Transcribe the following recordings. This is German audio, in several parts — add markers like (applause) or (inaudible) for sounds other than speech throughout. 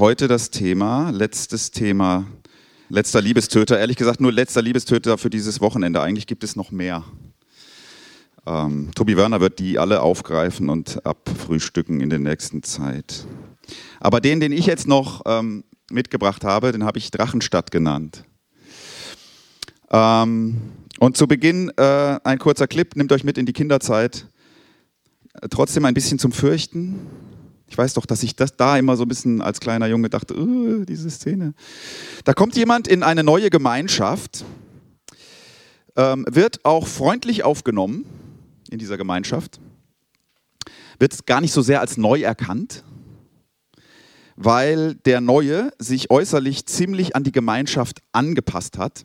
Heute das Thema, letztes Thema, letzter Liebestöter. Ehrlich gesagt nur letzter Liebestöter für dieses Wochenende. Eigentlich gibt es noch mehr. Ähm, Tobi Werner wird die alle aufgreifen und abfrühstücken in der nächsten Zeit. Aber den, den ich jetzt noch ähm, mitgebracht habe, den habe ich Drachenstadt genannt. Ähm, und zu Beginn äh, ein kurzer Clip, nimmt euch mit in die Kinderzeit. Trotzdem ein bisschen zum Fürchten. Ich weiß doch, dass ich das da immer so ein bisschen als kleiner Junge dachte, uh, diese Szene. Da kommt jemand in eine neue Gemeinschaft, ähm, wird auch freundlich aufgenommen in dieser Gemeinschaft, wird gar nicht so sehr als neu erkannt, weil der Neue sich äußerlich ziemlich an die Gemeinschaft angepasst hat.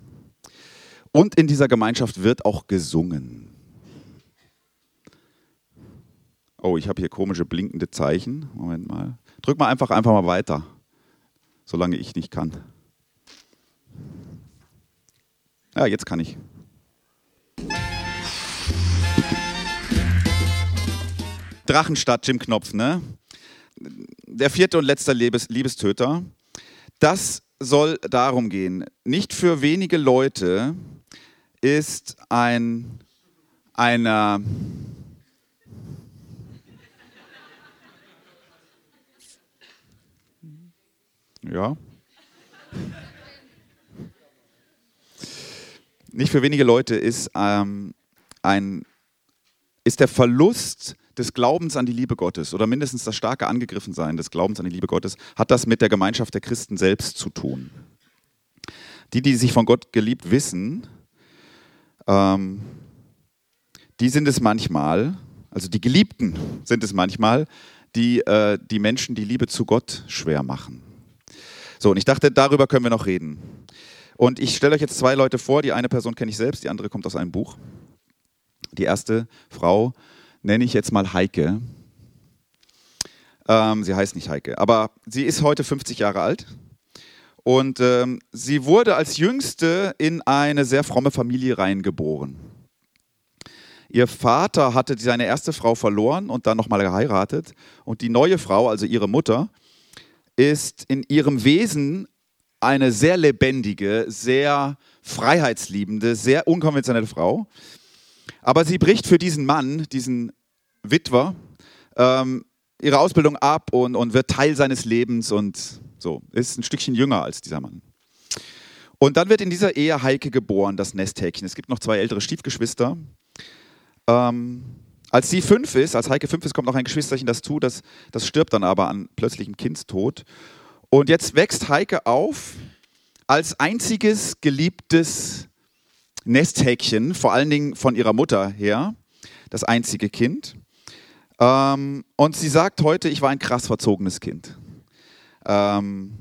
Und in dieser Gemeinschaft wird auch gesungen. Oh, ich habe hier komische blinkende Zeichen. Moment mal. Drück mal einfach, einfach mal weiter, solange ich nicht kann. Ja, jetzt kann ich. Drachenstadt, Jim Knopf, ne? Der vierte und letzte Liebes Liebestöter. Das soll darum gehen. Nicht für wenige Leute ist ein einer Ja. Nicht für wenige Leute ist, ähm, ein, ist der Verlust des Glaubens an die Liebe Gottes oder mindestens das starke Angegriffensein des Glaubens an die Liebe Gottes, hat das mit der Gemeinschaft der Christen selbst zu tun. Die, die sich von Gott geliebt wissen, ähm, die sind es manchmal, also die Geliebten sind es manchmal, die äh, die Menschen die Liebe zu Gott schwer machen. So, und ich dachte, darüber können wir noch reden. Und ich stelle euch jetzt zwei Leute vor. Die eine Person kenne ich selbst, die andere kommt aus einem Buch. Die erste Frau nenne ich jetzt mal Heike. Ähm, sie heißt nicht Heike, aber sie ist heute 50 Jahre alt. Und ähm, sie wurde als Jüngste in eine sehr fromme Familie reingeboren. Ihr Vater hatte seine erste Frau verloren und dann nochmal geheiratet. Und die neue Frau, also ihre Mutter, ist in ihrem Wesen eine sehr lebendige, sehr freiheitsliebende, sehr unkonventionelle Frau. Aber sie bricht für diesen Mann, diesen Witwer, ähm, ihre Ausbildung ab und, und wird Teil seines Lebens und so, ist ein Stückchen jünger als dieser Mann. Und dann wird in dieser Ehe Heike geboren, das Nesthäkchen. Es gibt noch zwei ältere Stiefgeschwister. Ähm, als sie fünf ist, als Heike fünf ist, kommt noch ein Geschwisterchen dazu, das, das stirbt dann aber an plötzlichem Kindstod. Und jetzt wächst Heike auf als einziges geliebtes Nesthäkchen, vor allen Dingen von ihrer Mutter her, das einzige Kind. Ähm, und sie sagt heute, ich war ein krass verzogenes Kind. Ähm,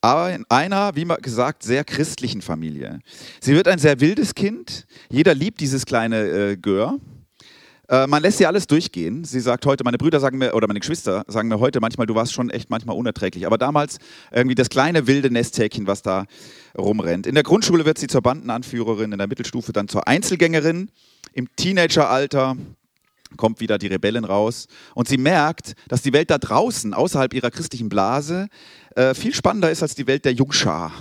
aber in einer, wie gesagt, sehr christlichen Familie. Sie wird ein sehr wildes Kind. Jeder liebt dieses kleine äh, Gör. Äh, man lässt sie alles durchgehen. Sie sagt heute, meine Brüder sagen mir, oder meine Geschwister sagen mir heute manchmal, du warst schon echt manchmal unerträglich. Aber damals irgendwie das kleine wilde Nesthäkchen, was da rumrennt. In der Grundschule wird sie zur Bandenanführerin, in der Mittelstufe dann zur Einzelgängerin. Im Teenageralter kommt wieder die Rebellen raus und sie merkt, dass die Welt da draußen, außerhalb ihrer christlichen Blase, äh, viel spannender ist als die Welt der Jungschar.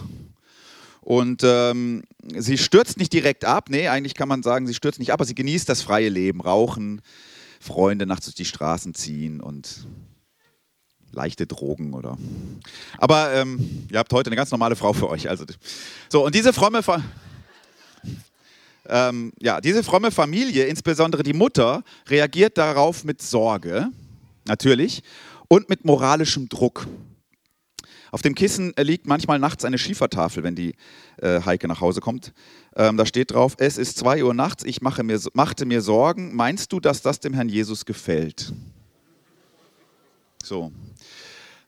Und ähm, sie stürzt nicht direkt ab, nee, eigentlich kann man sagen, sie stürzt nicht ab, aber sie genießt das freie Leben, rauchen, Freunde nachts durch die Straßen ziehen und leichte Drogen oder. Aber ähm, ihr habt heute eine ganz normale Frau für euch. Also, so, und diese fromme, Fa ähm, ja, diese fromme Familie, insbesondere die Mutter, reagiert darauf mit Sorge, natürlich, und mit moralischem Druck. Auf dem Kissen liegt manchmal nachts eine Schiefertafel, wenn die äh, Heike nach Hause kommt. Ähm, da steht drauf, es ist 2 Uhr nachts, ich mache mir, machte mir Sorgen. Meinst du, dass das dem Herrn Jesus gefällt? So.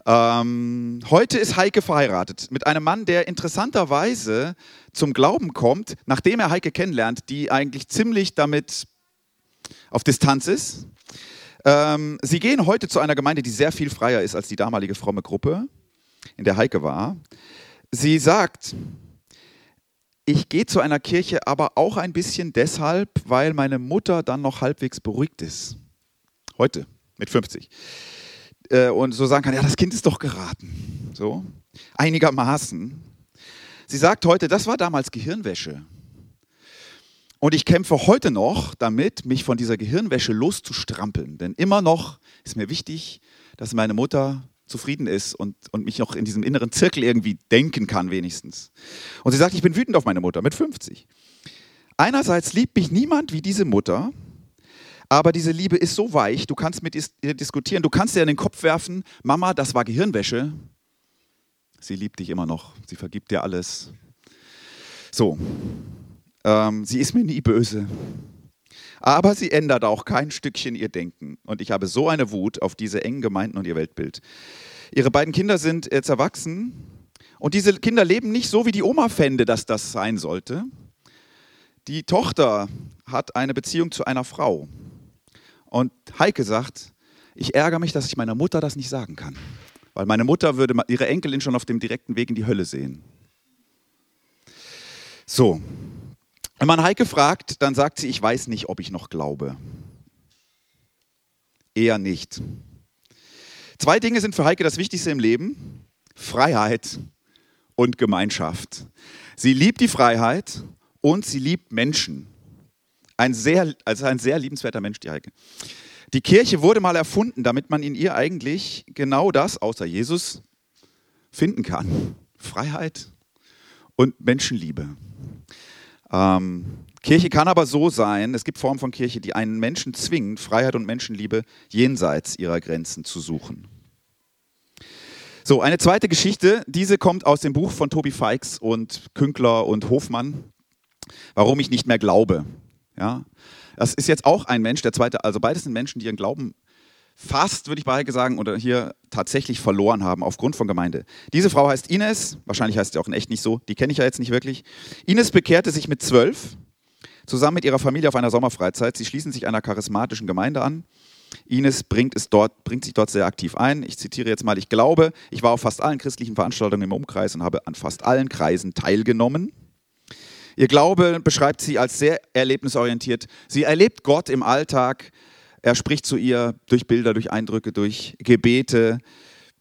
Ähm, heute ist Heike verheiratet mit einem Mann, der interessanterweise zum Glauben kommt, nachdem er Heike kennenlernt, die eigentlich ziemlich damit auf Distanz ist. Ähm, sie gehen heute zu einer Gemeinde, die sehr viel freier ist als die damalige fromme Gruppe in der Heike war. Sie sagt, ich gehe zu einer Kirche, aber auch ein bisschen deshalb, weil meine Mutter dann noch halbwegs beruhigt ist. Heute, mit 50. äh, und so sagen kann, ja, das Kind ist doch geraten. So, einigermaßen. Sie sagt heute, das war damals Gehirnwäsche. Und ich kämpfe heute noch damit, mich von dieser Gehirnwäsche loszustrampeln. Denn immer noch ist mir wichtig, dass meine Mutter zufrieden ist und, und mich noch in diesem inneren Zirkel irgendwie denken kann, wenigstens. Und sie sagt, ich bin wütend auf meine Mutter mit 50. Einerseits liebt mich niemand wie diese Mutter, aber diese Liebe ist so weich, du kannst mit ihr diskutieren, du kannst ihr in den Kopf werfen, Mama, das war Gehirnwäsche. Sie liebt dich immer noch, sie vergibt dir alles. So, ähm, sie ist mir nie böse. Aber sie ändert auch kein Stückchen ihr Denken. Und ich habe so eine Wut auf diese engen Gemeinden und ihr Weltbild. Ihre beiden Kinder sind jetzt erwachsen. Und diese Kinder leben nicht so, wie die Oma fände, dass das sein sollte. Die Tochter hat eine Beziehung zu einer Frau. Und Heike sagt, ich ärgere mich, dass ich meiner Mutter das nicht sagen kann. Weil meine Mutter würde ihre Enkelin schon auf dem direkten Weg in die Hölle sehen. So, wenn man Heike fragt, dann sagt sie, ich weiß nicht, ob ich noch glaube. Eher nicht. Zwei Dinge sind für Heike das Wichtigste im Leben. Freiheit und Gemeinschaft. Sie liebt die Freiheit und sie liebt Menschen. Ein sehr, also ein sehr liebenswerter Mensch, die Heike. Die Kirche wurde mal erfunden, damit man in ihr eigentlich genau das, außer Jesus, finden kann. Freiheit und Menschenliebe. Ähm, Kirche kann aber so sein, es gibt Formen von Kirche, die einen Menschen zwingen, Freiheit und Menschenliebe jenseits ihrer Grenzen zu suchen. So, eine zweite Geschichte, diese kommt aus dem Buch von Tobi Feix und Künkler und Hofmann, Warum ich nicht mehr glaube. Ja, das ist jetzt auch ein Mensch, der zweite, also beides sind Menschen, die ihren Glauben fast, würde ich beide sagen, oder hier tatsächlich verloren haben aufgrund von Gemeinde. Diese Frau heißt Ines, wahrscheinlich heißt sie auch in echt nicht so, die kenne ich ja jetzt nicht wirklich. Ines bekehrte sich mit zwölf zusammen mit ihrer Familie auf einer Sommerfreizeit. Sie schließen sich einer charismatischen Gemeinde an. Ines bringt, es dort, bringt sich dort sehr aktiv ein. Ich zitiere jetzt mal, ich glaube, ich war auf fast allen christlichen Veranstaltungen im Umkreis und habe an fast allen Kreisen teilgenommen. Ihr Glaube beschreibt sie als sehr erlebnisorientiert. Sie erlebt Gott im Alltag, er spricht zu ihr durch Bilder, durch Eindrücke, durch Gebete.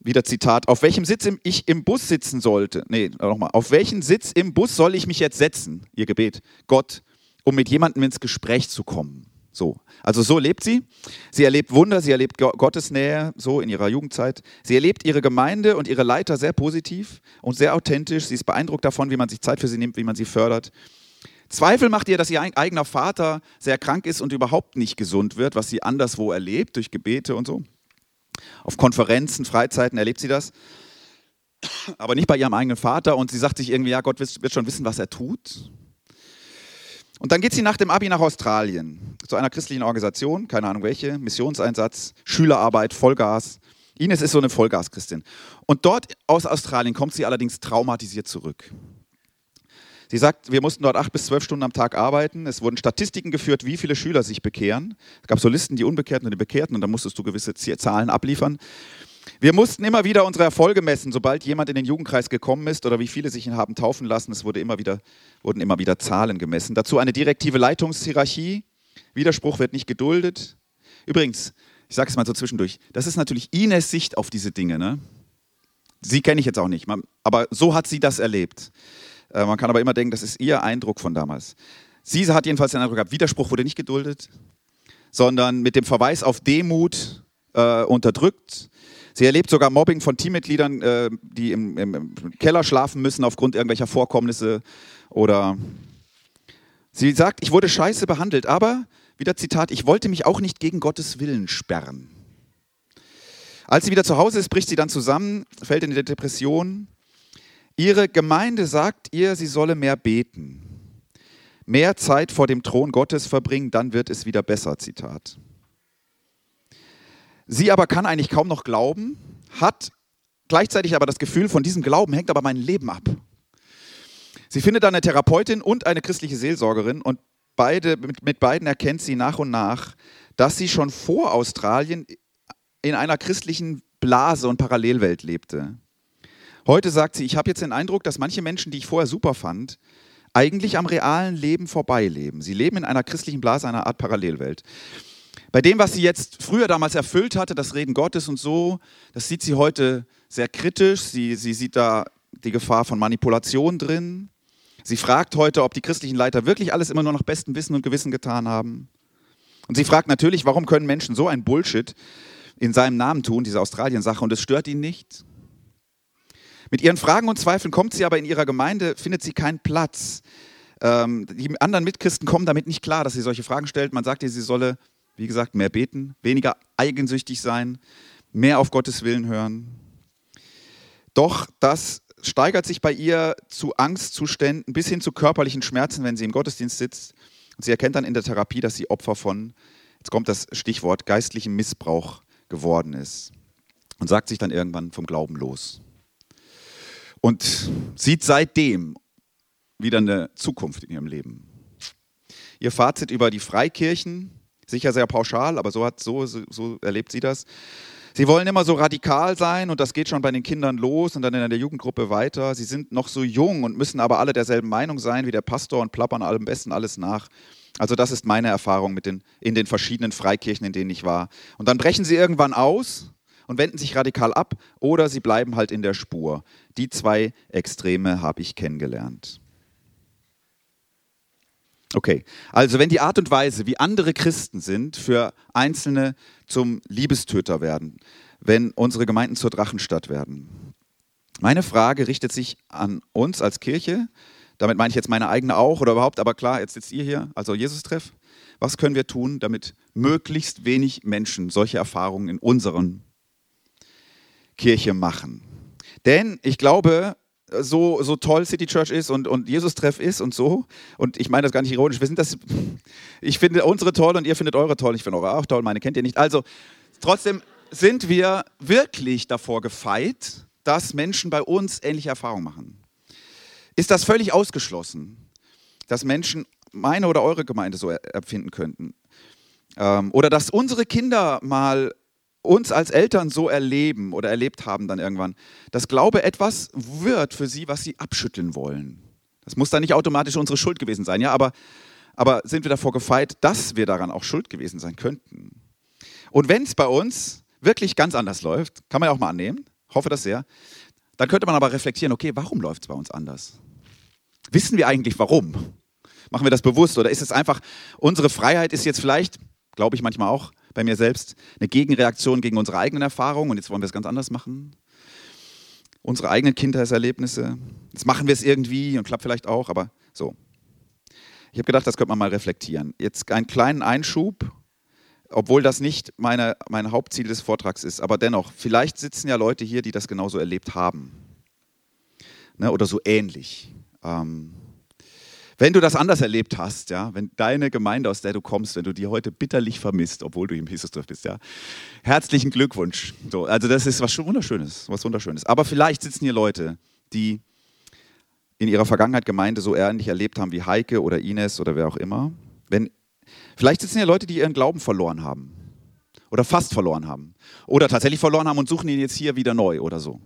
Wieder Zitat, auf welchem Sitz ich im Bus sitzen sollte. Nee, nochmal. Auf welchen Sitz im Bus soll ich mich jetzt setzen? Ihr Gebet. Gott, um mit jemandem ins Gespräch zu kommen. So. Also so lebt sie. Sie erlebt Wunder, sie erlebt Gottes Nähe, so in ihrer Jugendzeit. Sie erlebt ihre Gemeinde und ihre Leiter sehr positiv und sehr authentisch. Sie ist beeindruckt davon, wie man sich Zeit für sie nimmt, wie man sie fördert. Zweifel macht ihr, dass ihr eigener Vater sehr krank ist und überhaupt nicht gesund wird, was sie anderswo erlebt, durch Gebete und so. Auf Konferenzen, Freizeiten erlebt sie das. Aber nicht bei ihrem eigenen Vater. Und sie sagt sich irgendwie, ja, Gott wird schon wissen, was er tut. Und dann geht sie nach dem Abi nach Australien zu einer christlichen Organisation, keine Ahnung welche, Missionseinsatz, Schülerarbeit, Vollgas. Ines ist so eine Vollgas-Christin. Und dort aus Australien kommt sie allerdings traumatisiert zurück. Sie sagt, wir mussten dort acht bis zwölf Stunden am Tag arbeiten. Es wurden Statistiken geführt, wie viele Schüler sich bekehren. Es gab so Listen, die Unbekehrten und die Bekehrten, und da musstest du gewisse Zahlen abliefern. Wir mussten immer wieder unsere Erfolge messen, sobald jemand in den Jugendkreis gekommen ist oder wie viele sich ihn haben taufen lassen. Es wurde immer wieder, wurden immer wieder Zahlen gemessen. Dazu eine direktive Leitungshierarchie. Widerspruch wird nicht geduldet. Übrigens, ich sage es mal so zwischendurch, das ist natürlich Ines Sicht auf diese Dinge. Ne? Sie kenne ich jetzt auch nicht, aber so hat sie das erlebt. Äh, man kann aber immer denken, das ist ihr Eindruck von damals. Sie hat jedenfalls den Eindruck gehabt, Widerspruch wurde nicht geduldet, sondern mit dem Verweis auf Demut äh, unterdrückt. Sie erlebt sogar Mobbing von Teammitgliedern, äh, die im, im, Keller schlafen müssen aufgrund irgendwelcher Vorkommnisse. Oder sie sagt, ich wurde scheiße behandelt, aber, wieder Zitat, ich wollte mich auch nicht gegen Gottes Willen sperren. Als sie wieder zu Hause ist, bricht sie dann zusammen, fällt in die Depression Ihre Gemeinde sagt ihr, sie solle mehr beten, mehr Zeit vor dem Thron Gottes verbringen, dann wird es wieder besser. Zitat. Sie aber kann eigentlich kaum noch glauben, hat gleichzeitig aber das Gefühl, von diesem Glauben hängt aber mein Leben ab. Sie findet eine Therapeutin und eine christliche Seelsorgerin und beide, mit, mit beiden erkennt sie nach und nach, dass sie schon vor Australien in einer christlichen Blase und Parallelwelt lebte. Heute sagt sie, ich habe jetzt den Eindruck, dass manche Menschen, die ich vorher super fand, eigentlich am realen Leben vorbeileben. Sie leben in einer christlichen Blase, einer Art Parallelwelt. Bei dem, was sie jetzt früher damals erfüllt hatte, das Reden Gottes und so, das sieht sie heute sehr kritisch. Sie, sie sieht da die Gefahr von Manipulation drin. Sie fragt heute, ob die christlichen Leiter wirklich alles immer nur nach bestem Wissen und Gewissen getan haben. Und sie fragt natürlich, warum können Menschen so ein Bullshit in seinem Namen tun, diese Australien-Sache, und es stört ihn nicht. Mit ihren Fragen und Zweifeln kommt sie aber in ihrer Gemeinde, findet sie keinen Platz. Ähm, die anderen Mitchristen kommen damit nicht klar, dass sie solche Fragen stellt. Man sagt ihr, sie solle, wie gesagt, mehr beten, weniger eigensüchtig sein, mehr auf Gottes Willen hören. Doch das steigert sich bei ihr zu Angstzuständen bis hin zu körperlichen Schmerzen, wenn sie im Gottesdienst sitzt. Und sie erkennt dann in der Therapie, dass sie Opfer von, jetzt kommt das Stichwort, geistlichem Missbrauch geworden ist. Und sagt sich dann irgendwann vom Glauben los. Und sieht seitdem wieder eine Zukunft in ihrem Leben. Ihr Fazit über die Freikirchen, sicher sehr pauschal, aber so, hat, so, so erlebt sie das. Sie wollen immer so radikal sein und das geht schon bei den Kindern los und dann in der Jugendgruppe weiter. Sie sind noch so jung und müssen aber alle derselben Meinung sein wie der Pastor und plappern am besten alles nach. Also das ist meine Erfahrung mit den, in den verschiedenen Freikirchen, in denen ich war. Und dann brechen sie irgendwann aus und wenden sich radikal ab oder sie bleiben halt in der Spur. Die zwei Extreme habe ich kennengelernt. Okay, also wenn die Art und Weise, wie andere Christen sind, für Einzelne zum Liebestöter werden, wenn unsere Gemeinden zur Drachenstadt werden. Meine Frage richtet sich an uns als Kirche, damit meine ich jetzt meine eigene auch oder überhaupt, aber klar, jetzt sitzt ihr hier, also Jesus-Treff. Was können wir tun, damit möglichst wenig Menschen solche Erfahrungen in unseren Kirche machen? Denn ich glaube, so, so toll City Church ist und, und Jesus-Treff ist und so. Und ich meine das gar nicht ironisch. Wir sind das, (laughs) ich finde unsere toll und ihr findet eure toll. Ich finde eure auch toll, meine kennt ihr nicht. Also trotzdem sind wir wirklich davor gefeit, dass Menschen bei uns ähnliche Erfahrungen machen. Ist das völlig ausgeschlossen, dass Menschen meine oder eure Gemeinde so empfinden könnten? Ähm, oder dass unsere Kinder mal uns als Eltern so erleben oder erlebt haben dann irgendwann, dass Glaube etwas wird für sie, was sie abschütteln wollen. Das muss dann nicht automatisch unsere Schuld gewesen sein, ja, aber, aber sind wir davor gefeit, dass wir daran auch schuld gewesen sein könnten. Und wenn es bei uns wirklich ganz anders läuft, kann man ja auch mal annehmen, hoffe das sehr, dann könnte man aber reflektieren, okay, warum läuft es bei uns anders? Wissen wir eigentlich warum? Machen wir das bewusst oder ist es einfach, unsere Freiheit ist jetzt vielleicht, glaube ich manchmal auch, bei mir selbst, eine Gegenreaktion gegen unsere eigenen Erfahrungen und jetzt wollen wir es ganz anders machen. Unsere eigenen Kindheitserlebnisse. Jetzt machen wir es irgendwie und klappt vielleicht auch, aber so. Ich habe gedacht, das könnte man mal reflektieren. Jetzt einen kleinen Einschub, obwohl das nicht meine, mein Hauptziel des Vortrags ist, aber dennoch, vielleicht sitzen ja Leute hier, die das genauso erlebt haben. Ne, oder so ähnlich. Ähm, wenn du das anders erlebt hast, ja, wenn deine Gemeinde, aus der du kommst, wenn du die heute bitterlich vermisst, obwohl du im Jesus-Dorf bist, ja, herzlichen Glückwunsch. So, also das ist was Wunderschönes, was Wunderschönes. Aber vielleicht sitzen hier Leute, die in ihrer Vergangenheit Gemeinde so ähnlich erlebt haben wie Heike oder Ines oder wer auch immer. Wenn, vielleicht sitzen hier Leute, die ihren Glauben verloren haben oder fast verloren haben oder tatsächlich verloren haben und suchen ihn jetzt hier wieder neu oder so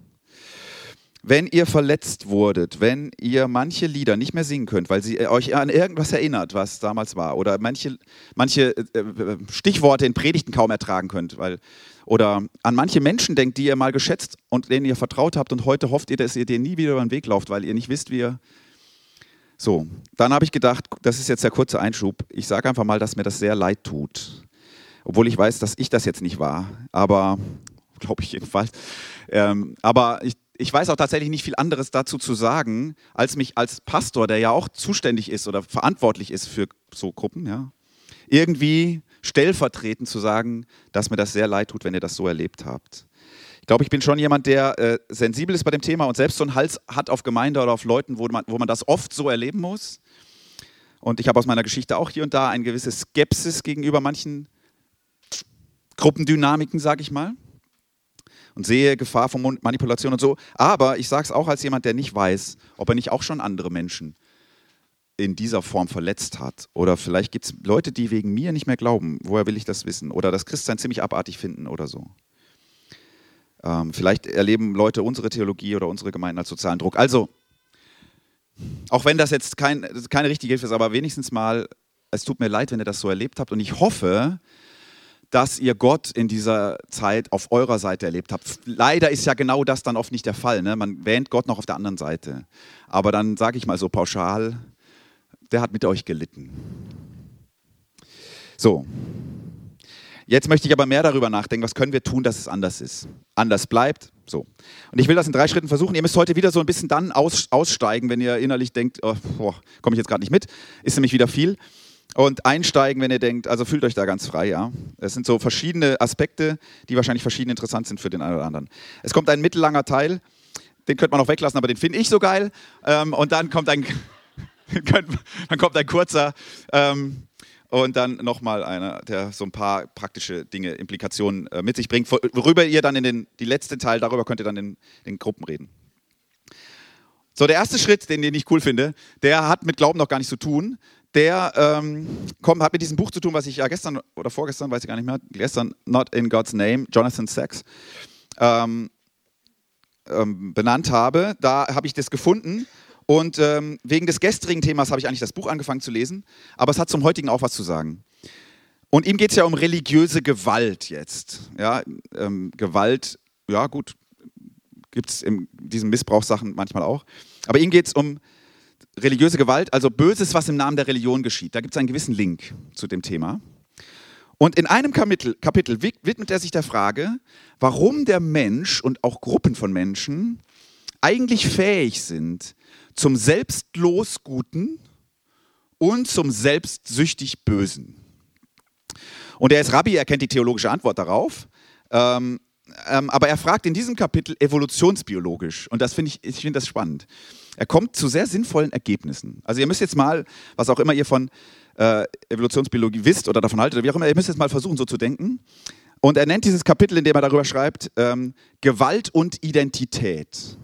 wenn ihr verletzt wurdet, wenn ihr manche Lieder nicht mehr singen könnt, weil sie euch an irgendwas erinnert, was damals war, oder manche, manche äh, äh, Stichworte in Predigten kaum ertragen könnt, weil, oder an manche Menschen denkt, die ihr mal geschätzt und denen ihr vertraut habt und heute hofft ihr, dass ihr denen nie wieder über den Weg lauft, weil ihr nicht wisst, wie ihr. So, dann habe ich gedacht, das ist jetzt der kurze Einschub. Ich sage einfach mal, dass mir das sehr leid tut. Obwohl ich weiß, dass ich das jetzt nicht war, aber glaube ich jedenfalls. Ähm, aber ich ich weiß auch tatsächlich nicht viel anderes dazu zu sagen, als mich als Pastor, der ja auch zuständig ist oder verantwortlich ist für so Gruppen, ja, irgendwie stellvertretend zu sagen, dass mir das sehr leid tut, wenn ihr das so erlebt habt. Ich glaube, ich bin schon jemand, der äh, sensibel ist bei dem Thema und selbst so einen Hals hat auf Gemeinde oder auf Leuten, wo man, wo man das oft so erleben muss. Und ich habe aus meiner Geschichte auch hier und da eine gewisse Skepsis gegenüber manchen Gruppendynamiken, sage ich mal und sehe Gefahr von Manipulation und so. Aber ich sage es auch als jemand, der nicht weiß, ob er nicht auch schon andere Menschen in dieser Form verletzt hat. Oder vielleicht gibt es Leute, die wegen mir nicht mehr glauben. Woher will ich das wissen? Oder das Christsein ziemlich abartig finden oder so. Ähm, vielleicht erleben Leute unsere Theologie oder unsere Gemeinden als sozialen Druck. Also, auch wenn das jetzt kein, keine richtige Hilfe ist, aber wenigstens mal, es tut mir leid, wenn ihr das so erlebt habt. Und ich hoffe, dass ihr Gott in dieser Zeit auf eurer Seite erlebt habt. Leider ist ja genau das dann oft nicht der Fall. Ne? Man wähnt Gott noch auf der anderen Seite. Aber dann sage ich mal so pauschal, der hat mit euch gelitten. So, Jetzt möchte ich aber mehr darüber nachdenken, was können wir tun, dass es anders ist. Anders bleibt. So. Und ich will das in drei Schritten versuchen. Ihr müsst heute wieder so ein bisschen dann aus, aussteigen, wenn ihr innerlich denkt, oh, komme ich jetzt gerade nicht mit, ist nämlich wieder viel. Und einsteigen, wenn ihr denkt, also fühlt euch da ganz frei, ja. Es sind so verschiedene Aspekte, die wahrscheinlich verschieden interessant sind für den einen oder anderen. Es kommt ein mittellanger Teil, den könnte man auch weglassen, aber den finde ich so geil. Ähm, und dann kommt ein, (laughs) dann kommt ein kurzer, ähm, und dann nochmal einer, der so ein paar praktische Dinge, Implikationen äh, mit sich bringt, worüber ihr dann in den, die letzte Teil, darüber könnt ihr dann in den Gruppen reden. So, der erste Schritt, den, den ich cool finde, der hat mit Glauben noch gar nichts zu tun. Der ähm, kommt, hat mit diesem Buch zu tun, was ich ja gestern oder vorgestern, weiß ich gar nicht mehr, gestern, Not in God's Name, Jonathan Sachs, ähm, ähm, benannt habe. Da habe ich das gefunden und ähm, wegen des gestrigen Themas habe ich eigentlich das Buch angefangen zu lesen, aber es hat zum heutigen auch was zu sagen. Und ihm geht es ja um religiöse Gewalt jetzt. Ja, ähm, Gewalt, ja gut, gibt es in diesen Missbrauchssachen manchmal auch. Aber ihm geht es um religiöse Gewalt, also Böses, was im Namen der Religion geschieht. Da gibt es einen gewissen Link zu dem Thema. Und in einem Kapitel, Kapitel widmet er sich der Frage, warum der Mensch und auch Gruppen von Menschen eigentlich fähig sind, zum selbstlos Guten und zum selbstsüchtig Bösen. Und er ist Rabbi, er kennt die theologische Antwort darauf. Ähm, ähm, aber er fragt in diesem Kapitel evolutionsbiologisch. Und das finde ich, ich finde das spannend. Er kommt zu sehr sinnvollen Ergebnissen. Also ihr müsst jetzt mal, was auch immer ihr von äh, Evolutionsbiologie wisst oder davon haltet, oder wie auch immer, ihr müsst jetzt mal versuchen, so zu denken. Und er nennt dieses Kapitel, in dem er darüber schreibt, ähm, Gewalt und Identität.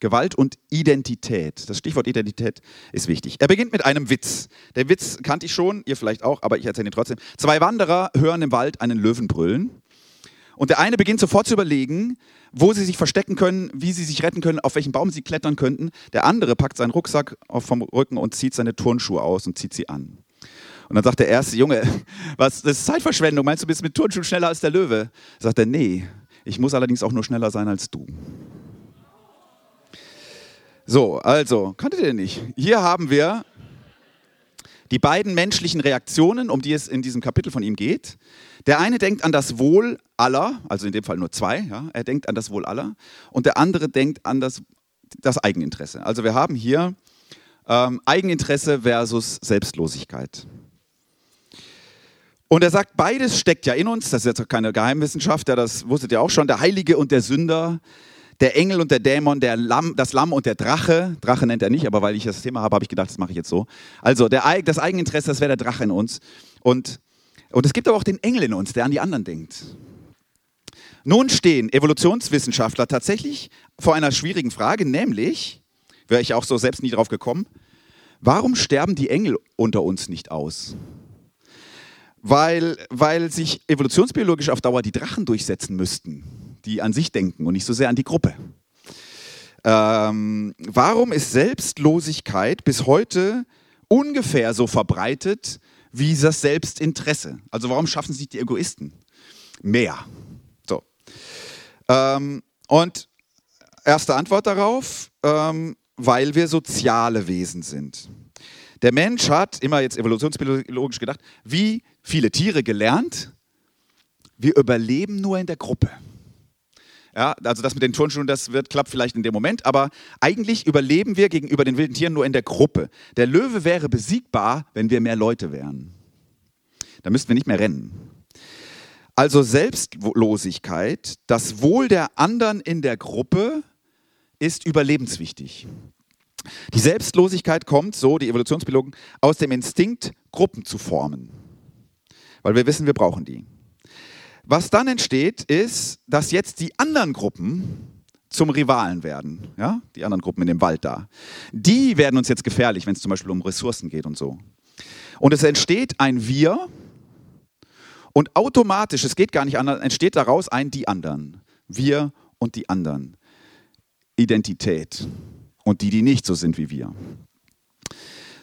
Gewalt und Identität. Das Stichwort Identität ist wichtig. Er beginnt mit einem Witz. Der Witz kannte ich schon, ihr vielleicht auch, aber ich erzähle ihn trotzdem. Zwei Wanderer hören im Wald einen Löwen brüllen. Und der eine beginnt sofort zu überlegen, wo sie sich verstecken können, wie sie sich retten können, auf welchen Baum sie klettern könnten. Der andere packt seinen Rucksack vom Rücken und zieht seine Turnschuhe aus und zieht sie an. Und dann sagt der erste Junge, (laughs) was, das ist Zeitverschwendung. Meinst du, bist mit Turnschuhen schneller als der Löwe? Sagt er, nee, ich muss allerdings auch nur schneller sein als du. So, also, kanntet ihr nicht? Hier haben wir die beiden menschlichen Reaktionen, um die es in diesem Kapitel von ihm geht. Der eine denkt an das Wohl aller, also in dem Fall nur zwei, ja, er denkt an das Wohl aller, und der andere denkt an das, das Eigeninteresse. Also wir haben hier ähm, Eigeninteresse versus Selbstlosigkeit. Und er sagt, beides steckt ja in uns, das ist jetzt keine Geheimwissenschaft, ja, das wusstet ihr auch schon, der Heilige und der Sünder, der Engel und der Dämon, der Lamm, das Lamm und der Drache. Drache nennt er nicht, aber weil ich das Thema habe, habe ich gedacht, das mache ich jetzt so. Also der, das Eigeninteresse, das wäre der Drache in uns. Und, und es gibt aber auch den Engel in uns, der an die anderen denkt. Nun stehen Evolutionswissenschaftler tatsächlich vor einer schwierigen Frage, nämlich, wäre ich auch so selbst nie drauf gekommen, warum sterben die Engel unter uns nicht aus? Weil, weil sich evolutionsbiologisch auf Dauer die Drachen durchsetzen müssten die an sich denken und nicht so sehr an die Gruppe. Ähm, warum ist Selbstlosigkeit bis heute ungefähr so verbreitet wie das Selbstinteresse? Also warum schaffen sich die Egoisten mehr? So. Ähm, und erste Antwort darauf, ähm, weil wir soziale Wesen sind. Der Mensch hat, immer jetzt evolutionsbiologisch gedacht, wie viele Tiere gelernt, wir überleben nur in der Gruppe. Ja, also das mit den Turnschuhen, das wird klappt vielleicht in dem Moment, aber eigentlich überleben wir gegenüber den wilden Tieren nur in der Gruppe. Der Löwe wäre besiegbar, wenn wir mehr Leute wären. Da müssten wir nicht mehr rennen. Also Selbstlosigkeit, das Wohl der anderen in der Gruppe ist überlebenswichtig. Die Selbstlosigkeit kommt, so die Evolutionsbiologen, aus dem Instinkt, Gruppen zu formen. Weil wir wissen, wir brauchen die. Was dann entsteht, ist, dass jetzt die anderen Gruppen zum Rivalen werden. Ja? Die anderen Gruppen in dem Wald da. Die werden uns jetzt gefährlich, wenn es zum Beispiel um Ressourcen geht und so. Und es entsteht ein Wir und automatisch, es geht gar nicht anders, entsteht daraus ein Die anderen. Wir und die anderen. Identität. Und die, die nicht so sind wie wir.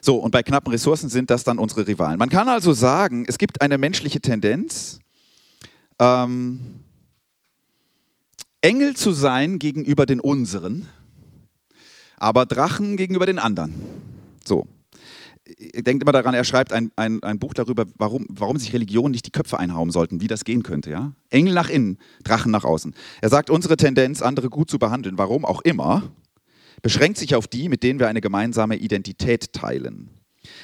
So, und bei knappen Ressourcen sind das dann unsere Rivalen. Man kann also sagen, es gibt eine menschliche Tendenz, ähm, Engel zu sein gegenüber den unseren, aber Drachen gegenüber den anderen. So. Denkt immer daran, er schreibt ein, ein, ein Buch darüber, warum, warum sich Religionen nicht die Köpfe einhauen sollten, wie das gehen könnte. Ja? Engel nach innen, Drachen nach außen. Er sagt, unsere Tendenz, andere gut zu behandeln, warum auch immer, beschränkt sich auf die, mit denen wir eine gemeinsame Identität teilen.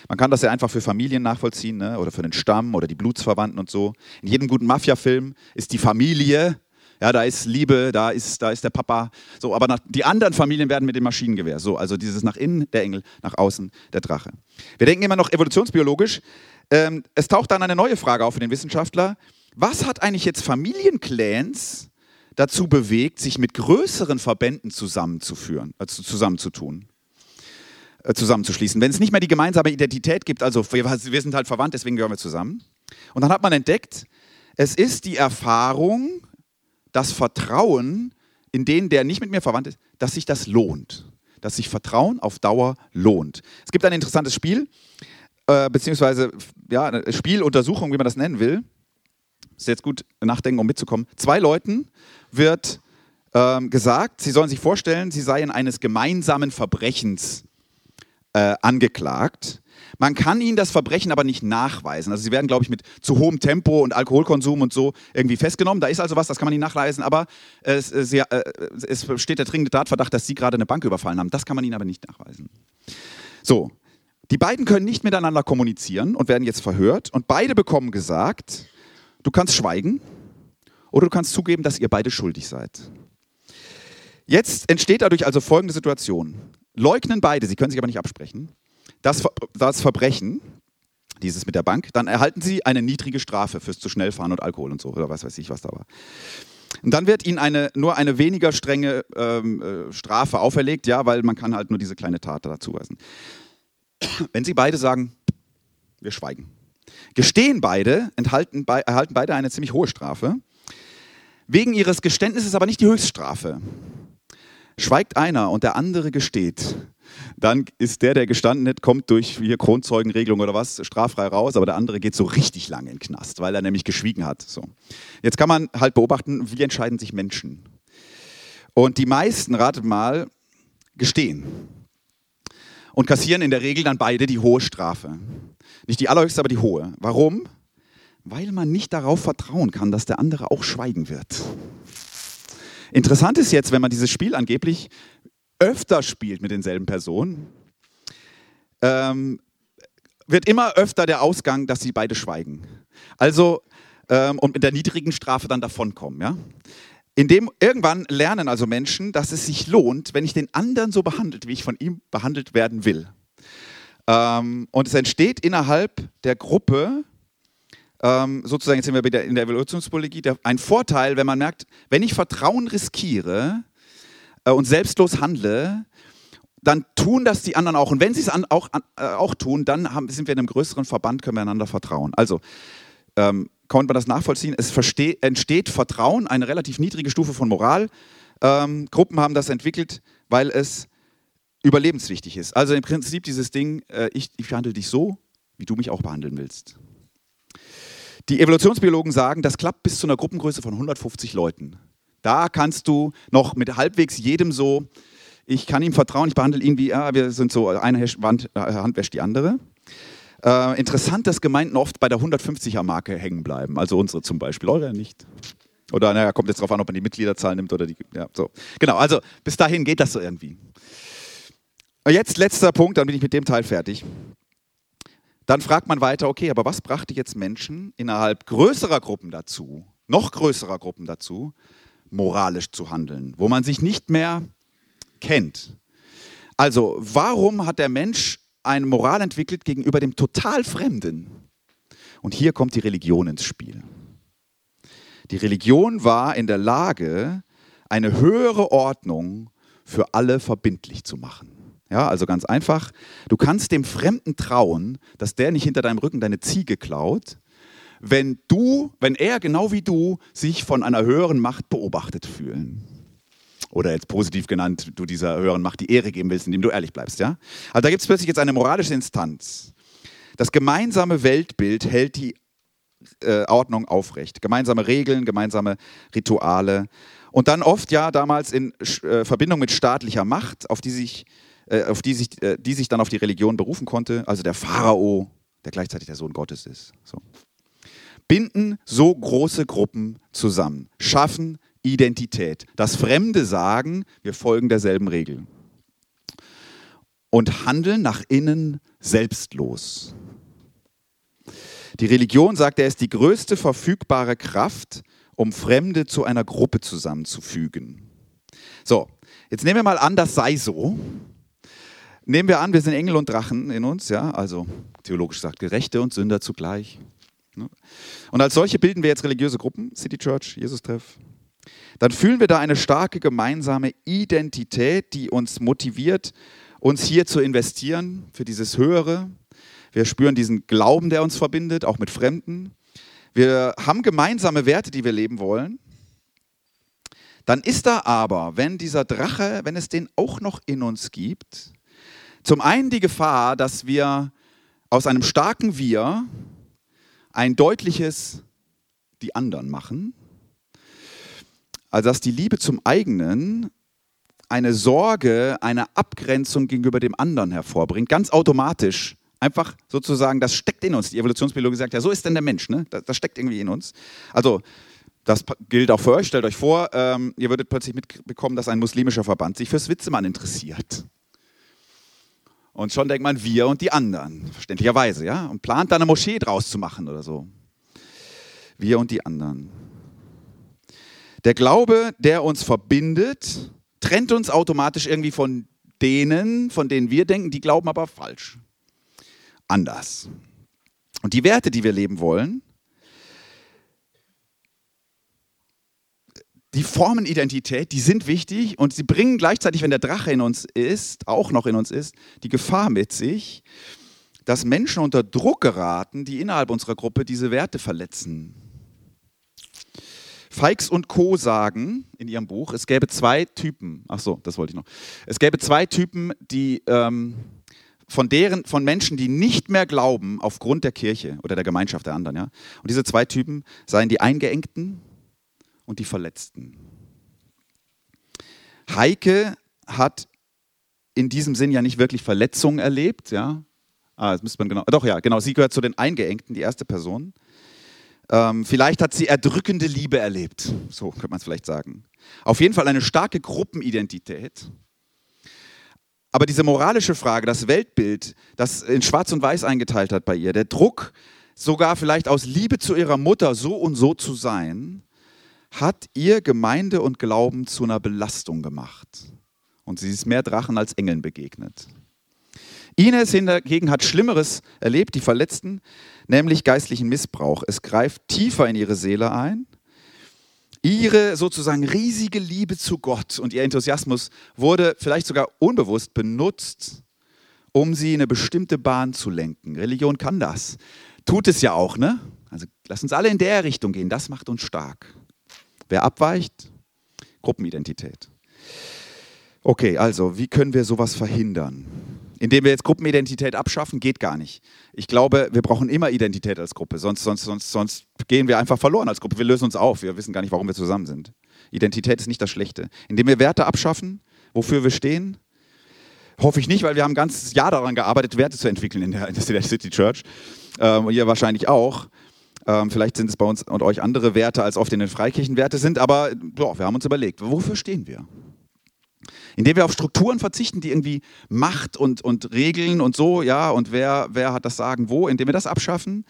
Man kann das ja einfach für Familien nachvollziehen ne? oder für den Stamm oder die Blutsverwandten und so. In jedem guten Mafia-Film ist die Familie ja, da ist Liebe, da ist, da ist der Papa. So, aber nach, die anderen Familien werden mit dem Maschinengewehr. So, also dieses nach innen der Engel, nach außen der Drache. Wir denken immer noch evolutionsbiologisch. Ähm, es taucht dann eine neue Frage auf für den Wissenschaftler. Was hat eigentlich jetzt Familienclans dazu bewegt, sich mit größeren Verbänden zusammenzuführen, also zusammenzutun? Äh, zusammenzuschließen. Wenn es nicht mehr die gemeinsame Identität gibt, also wir, wir sind halt verwandt, deswegen gehören wir zusammen. Und dann hat man entdeckt, es ist die Erfahrung, das Vertrauen in den, der nicht mit mir verwandt ist, dass sich das lohnt. Dass sich Vertrauen auf Dauer lohnt. Es gibt ein interessantes Spiel, äh, beziehungsweise ja, Spieluntersuchung, wie man das nennen will. Ist jetzt gut nachdenken, um mitzukommen. Zwei Leuten wird ähm, gesagt, sie sollen sich vorstellen, sie seien eines gemeinsamen Verbrechens äh, angeklagt. Man kann ihnen das Verbrechen aber nicht nachweisen. Also sie werden, glaube ich, mit zu hohem Tempo und Alkoholkonsum und so irgendwie festgenommen. Da ist also was, das kann man nicht nachweisen, aber es, äh, sie, äh, es steht der dringende Tatverdacht, dass sie gerade eine Bank überfallen haben. Das kann man ihnen aber nicht nachweisen. So, die beiden können nicht miteinander kommunizieren und werden jetzt verhört und beide bekommen gesagt, du kannst schweigen oder du kannst zugeben, dass ihr beide schuldig seid. Jetzt entsteht dadurch also folgende Situation. Leugnen beide, sie können sich aber nicht absprechen, das, das Verbrechen, dieses mit der Bank, dann erhalten sie eine niedrige Strafe fürs zu schnell fahren und Alkohol und so, oder was weiß ich, was da war. Und dann wird ihnen eine, nur eine weniger strenge ähm, äh, Strafe auferlegt, ja, weil man kann halt nur diese kleine Tat dazu weisen. Wenn sie beide sagen, wir schweigen. Gestehen beide, enthalten, be erhalten beide eine ziemlich hohe Strafe. Wegen ihres Geständnisses aber nicht die Höchststrafe. Schweigt einer und der andere gesteht, dann ist der, der gestanden hat, kommt durch hier Kronzeugenregelung oder was, straffrei raus, aber der andere geht so richtig lange in den Knast, weil er nämlich geschwiegen hat. So. Jetzt kann man halt beobachten, wie entscheiden sich Menschen. Und die meisten, ratet mal, gestehen. Und kassieren in der Regel dann beide die hohe Strafe. Nicht die allerhöchste, aber die hohe. Warum? Weil man nicht darauf vertrauen kann, dass der andere auch schweigen wird. Interessant ist jetzt, wenn man dieses Spiel angeblich öfter spielt mit denselben Personen, ähm, wird immer öfter der Ausgang, dass sie beide schweigen. Also ähm, und mit der niedrigen Strafe dann davonkommen. Ja? Indem irgendwann lernen also Menschen, dass es sich lohnt, wenn ich den anderen so behandelt, wie ich von ihm behandelt werden will. Ähm, und es entsteht innerhalb der Gruppe ähm, sozusagen, jetzt sind wir wieder in der Evolutionsbiologie, ein Vorteil, wenn man merkt, wenn ich Vertrauen riskiere äh, und selbstlos handle, dann tun das die anderen auch. Und wenn sie es auch, äh, auch tun, dann haben, sind wir in einem größeren Verband, können wir einander vertrauen. Also, ähm, kann man das nachvollziehen? Es entsteht Vertrauen, eine relativ niedrige Stufe von Moral. Ähm, Gruppen haben das entwickelt, weil es überlebenswichtig ist. Also im Prinzip dieses Ding, äh, ich, ich behandle dich so, wie du mich auch behandeln willst. Die Evolutionsbiologen sagen, das klappt bis zu einer Gruppengröße von 150 Leuten. Da kannst du noch mit halbwegs jedem so, ich kann ihm vertrauen, ich behandle ihn wie, ja, wir sind so, eine Hand, äh, Hand wäscht die andere. Äh, interessant, dass Gemeinden oft bei der 150er-Marke hängen bleiben. Also unsere zum Beispiel, eure nicht. Oder naja, kommt jetzt darauf an, ob man die Mitgliederzahl nimmt oder die. Ja, so. Genau, also bis dahin geht das so irgendwie. Jetzt letzter Punkt, dann bin ich mit dem Teil fertig. Dann fragt man weiter, okay, aber was brachte jetzt Menschen innerhalb größerer Gruppen dazu, noch größerer Gruppen dazu, moralisch zu handeln, wo man sich nicht mehr kennt? Also, warum hat der Mensch eine Moral entwickelt gegenüber dem total Fremden? Und hier kommt die Religion ins Spiel. Die Religion war in der Lage, eine höhere Ordnung für alle verbindlich zu machen. Ja, also ganz einfach, du kannst dem Fremden trauen, dass der nicht hinter deinem Rücken deine Ziege klaut, wenn du, wenn er genau wie du sich von einer höheren Macht beobachtet fühlen. Oder jetzt positiv genannt, du dieser höheren Macht die Ehre geben willst, indem du ehrlich bleibst, ja? Also da gibt es plötzlich jetzt eine moralische Instanz. Das gemeinsame Weltbild hält die Ordnung aufrecht. Gemeinsame Regeln, gemeinsame Rituale. Und dann oft ja damals in äh, Verbindung mit staatlicher Macht, auf die sich, äh, auf die sich, äh, die sich dann auf die Religion berufen konnte, also der Pharao, der gleichzeitig der Sohn Gottes ist. So. Binden so große Gruppen zusammen, schaffen Identität. Das Fremde sagen, wir folgen derselben Regel. Und handeln nach innen selbstlos. Die Religion, sagt er, ist die größte verfügbare Kraft, um Fremde zu einer Gruppe zusammenzufügen. So, jetzt nehmen wir mal an, das sei so. Nehmen wir an, wir sind Engel und Drachen in uns, ja, also theologisch sagt Gerechte und Sünder zugleich. Ne? Und als solche bilden wir jetzt religiöse Gruppen, City Church, Jesus-Treff. Dann fühlen wir da eine starke gemeinsame Identität, die uns motiviert, uns hier zu investieren für dieses Höhere. Wir spüren diesen Glauben, der uns verbindet, auch mit Fremden wir haben gemeinsame Werte, die wir leben wollen. Dann ist da aber, wenn dieser Drache, wenn es den auch noch in uns gibt, zum einen die Gefahr, dass wir aus einem starken Wir ein deutliches die anderen machen. Also dass die Liebe zum eigenen eine Sorge, eine Abgrenzung gegenüber dem anderen hervorbringt, ganz automatisch Einfach sozusagen, das steckt in uns. Die Evolutionsbiologie sagt ja, so ist denn der Mensch. Ne? Das, das steckt irgendwie in uns. Also, das gilt auch für euch. Stellt euch vor, ähm, ihr würdet plötzlich mitbekommen, dass ein muslimischer Verband sich fürs Witzemann interessiert. Und schon denkt man, wir und die anderen, verständlicherweise, ja? Und plant da eine Moschee draus zu machen oder so. Wir und die anderen. Der Glaube, der uns verbindet, trennt uns automatisch irgendwie von denen, von denen wir denken, die glauben aber falsch anders. Und die Werte, die wir leben wollen, die formen Identität, die sind wichtig und sie bringen gleichzeitig, wenn der Drache in uns ist, auch noch in uns ist, die Gefahr mit sich, dass Menschen unter Druck geraten, die innerhalb unserer Gruppe diese Werte verletzen. Feix und Co. sagen in ihrem Buch, es gäbe zwei Typen, ach so, das wollte ich noch, es gäbe zwei Typen, die ähm, von deren, von Menschen, die nicht mehr glauben aufgrund der Kirche oder der Gemeinschaft der anderen. Ja? Und diese zwei Typen seien die Eingeengten und die Verletzten. Heike hat in diesem Sinn ja nicht wirklich Verletzungen erlebt, ja. Ah, das müsste man genau. Doch, ja, genau. Sie gehört zu den Eingeengten, die erste Person. Ähm, vielleicht hat sie erdrückende Liebe erlebt. So könnte man es vielleicht sagen. Auf jeden Fall eine starke Gruppenidentität. Aber diese moralische Frage, das Weltbild, das in Schwarz und Weiß eingeteilt hat bei ihr, der Druck, sogar vielleicht aus Liebe zu ihrer Mutter so und so zu sein, hat ihr Gemeinde und Glauben zu einer Belastung gemacht. Und sie ist mehr Drachen als Engeln begegnet. Ines hingegen hat Schlimmeres erlebt, die Verletzten, nämlich geistlichen Missbrauch. Es greift tiefer in ihre Seele ein Ihre sozusagen riesige Liebe zu Gott und ihr Enthusiasmus wurde vielleicht sogar unbewusst benutzt, um sie in eine bestimmte Bahn zu lenken. Religion kann das. Tut es ja auch, ne? Also lass uns alle in der Richtung gehen, das macht uns stark. Wer abweicht, Gruppenidentität. Okay, also wie können wir sowas verhindern? Indem wir jetzt Gruppenidentität abschaffen, geht gar nicht. Ich glaube, wir brauchen immer Identität als Gruppe, sonst, sonst, sonst, sonst gehen wir einfach verloren als Gruppe. Wir lösen uns auf, wir wissen gar nicht, warum wir zusammen sind. Identität ist nicht das Schlechte. Indem wir Werte abschaffen, wofür wir stehen, hoffe ich nicht, weil wir haben ein ganzes Jahr daran gearbeitet, Werte zu entwickeln in der, in der City Church. Ähm, ihr wahrscheinlich auch. Ähm, vielleicht sind es bei uns und euch andere Werte, als oft in den Freikirchen Werte sind, aber boah, wir haben uns überlegt, wofür stehen wir? indem wir auf Strukturen verzichten, die irgendwie Macht und, und Regeln und so, ja, und wer, wer hat das Sagen wo, indem wir das abschaffen,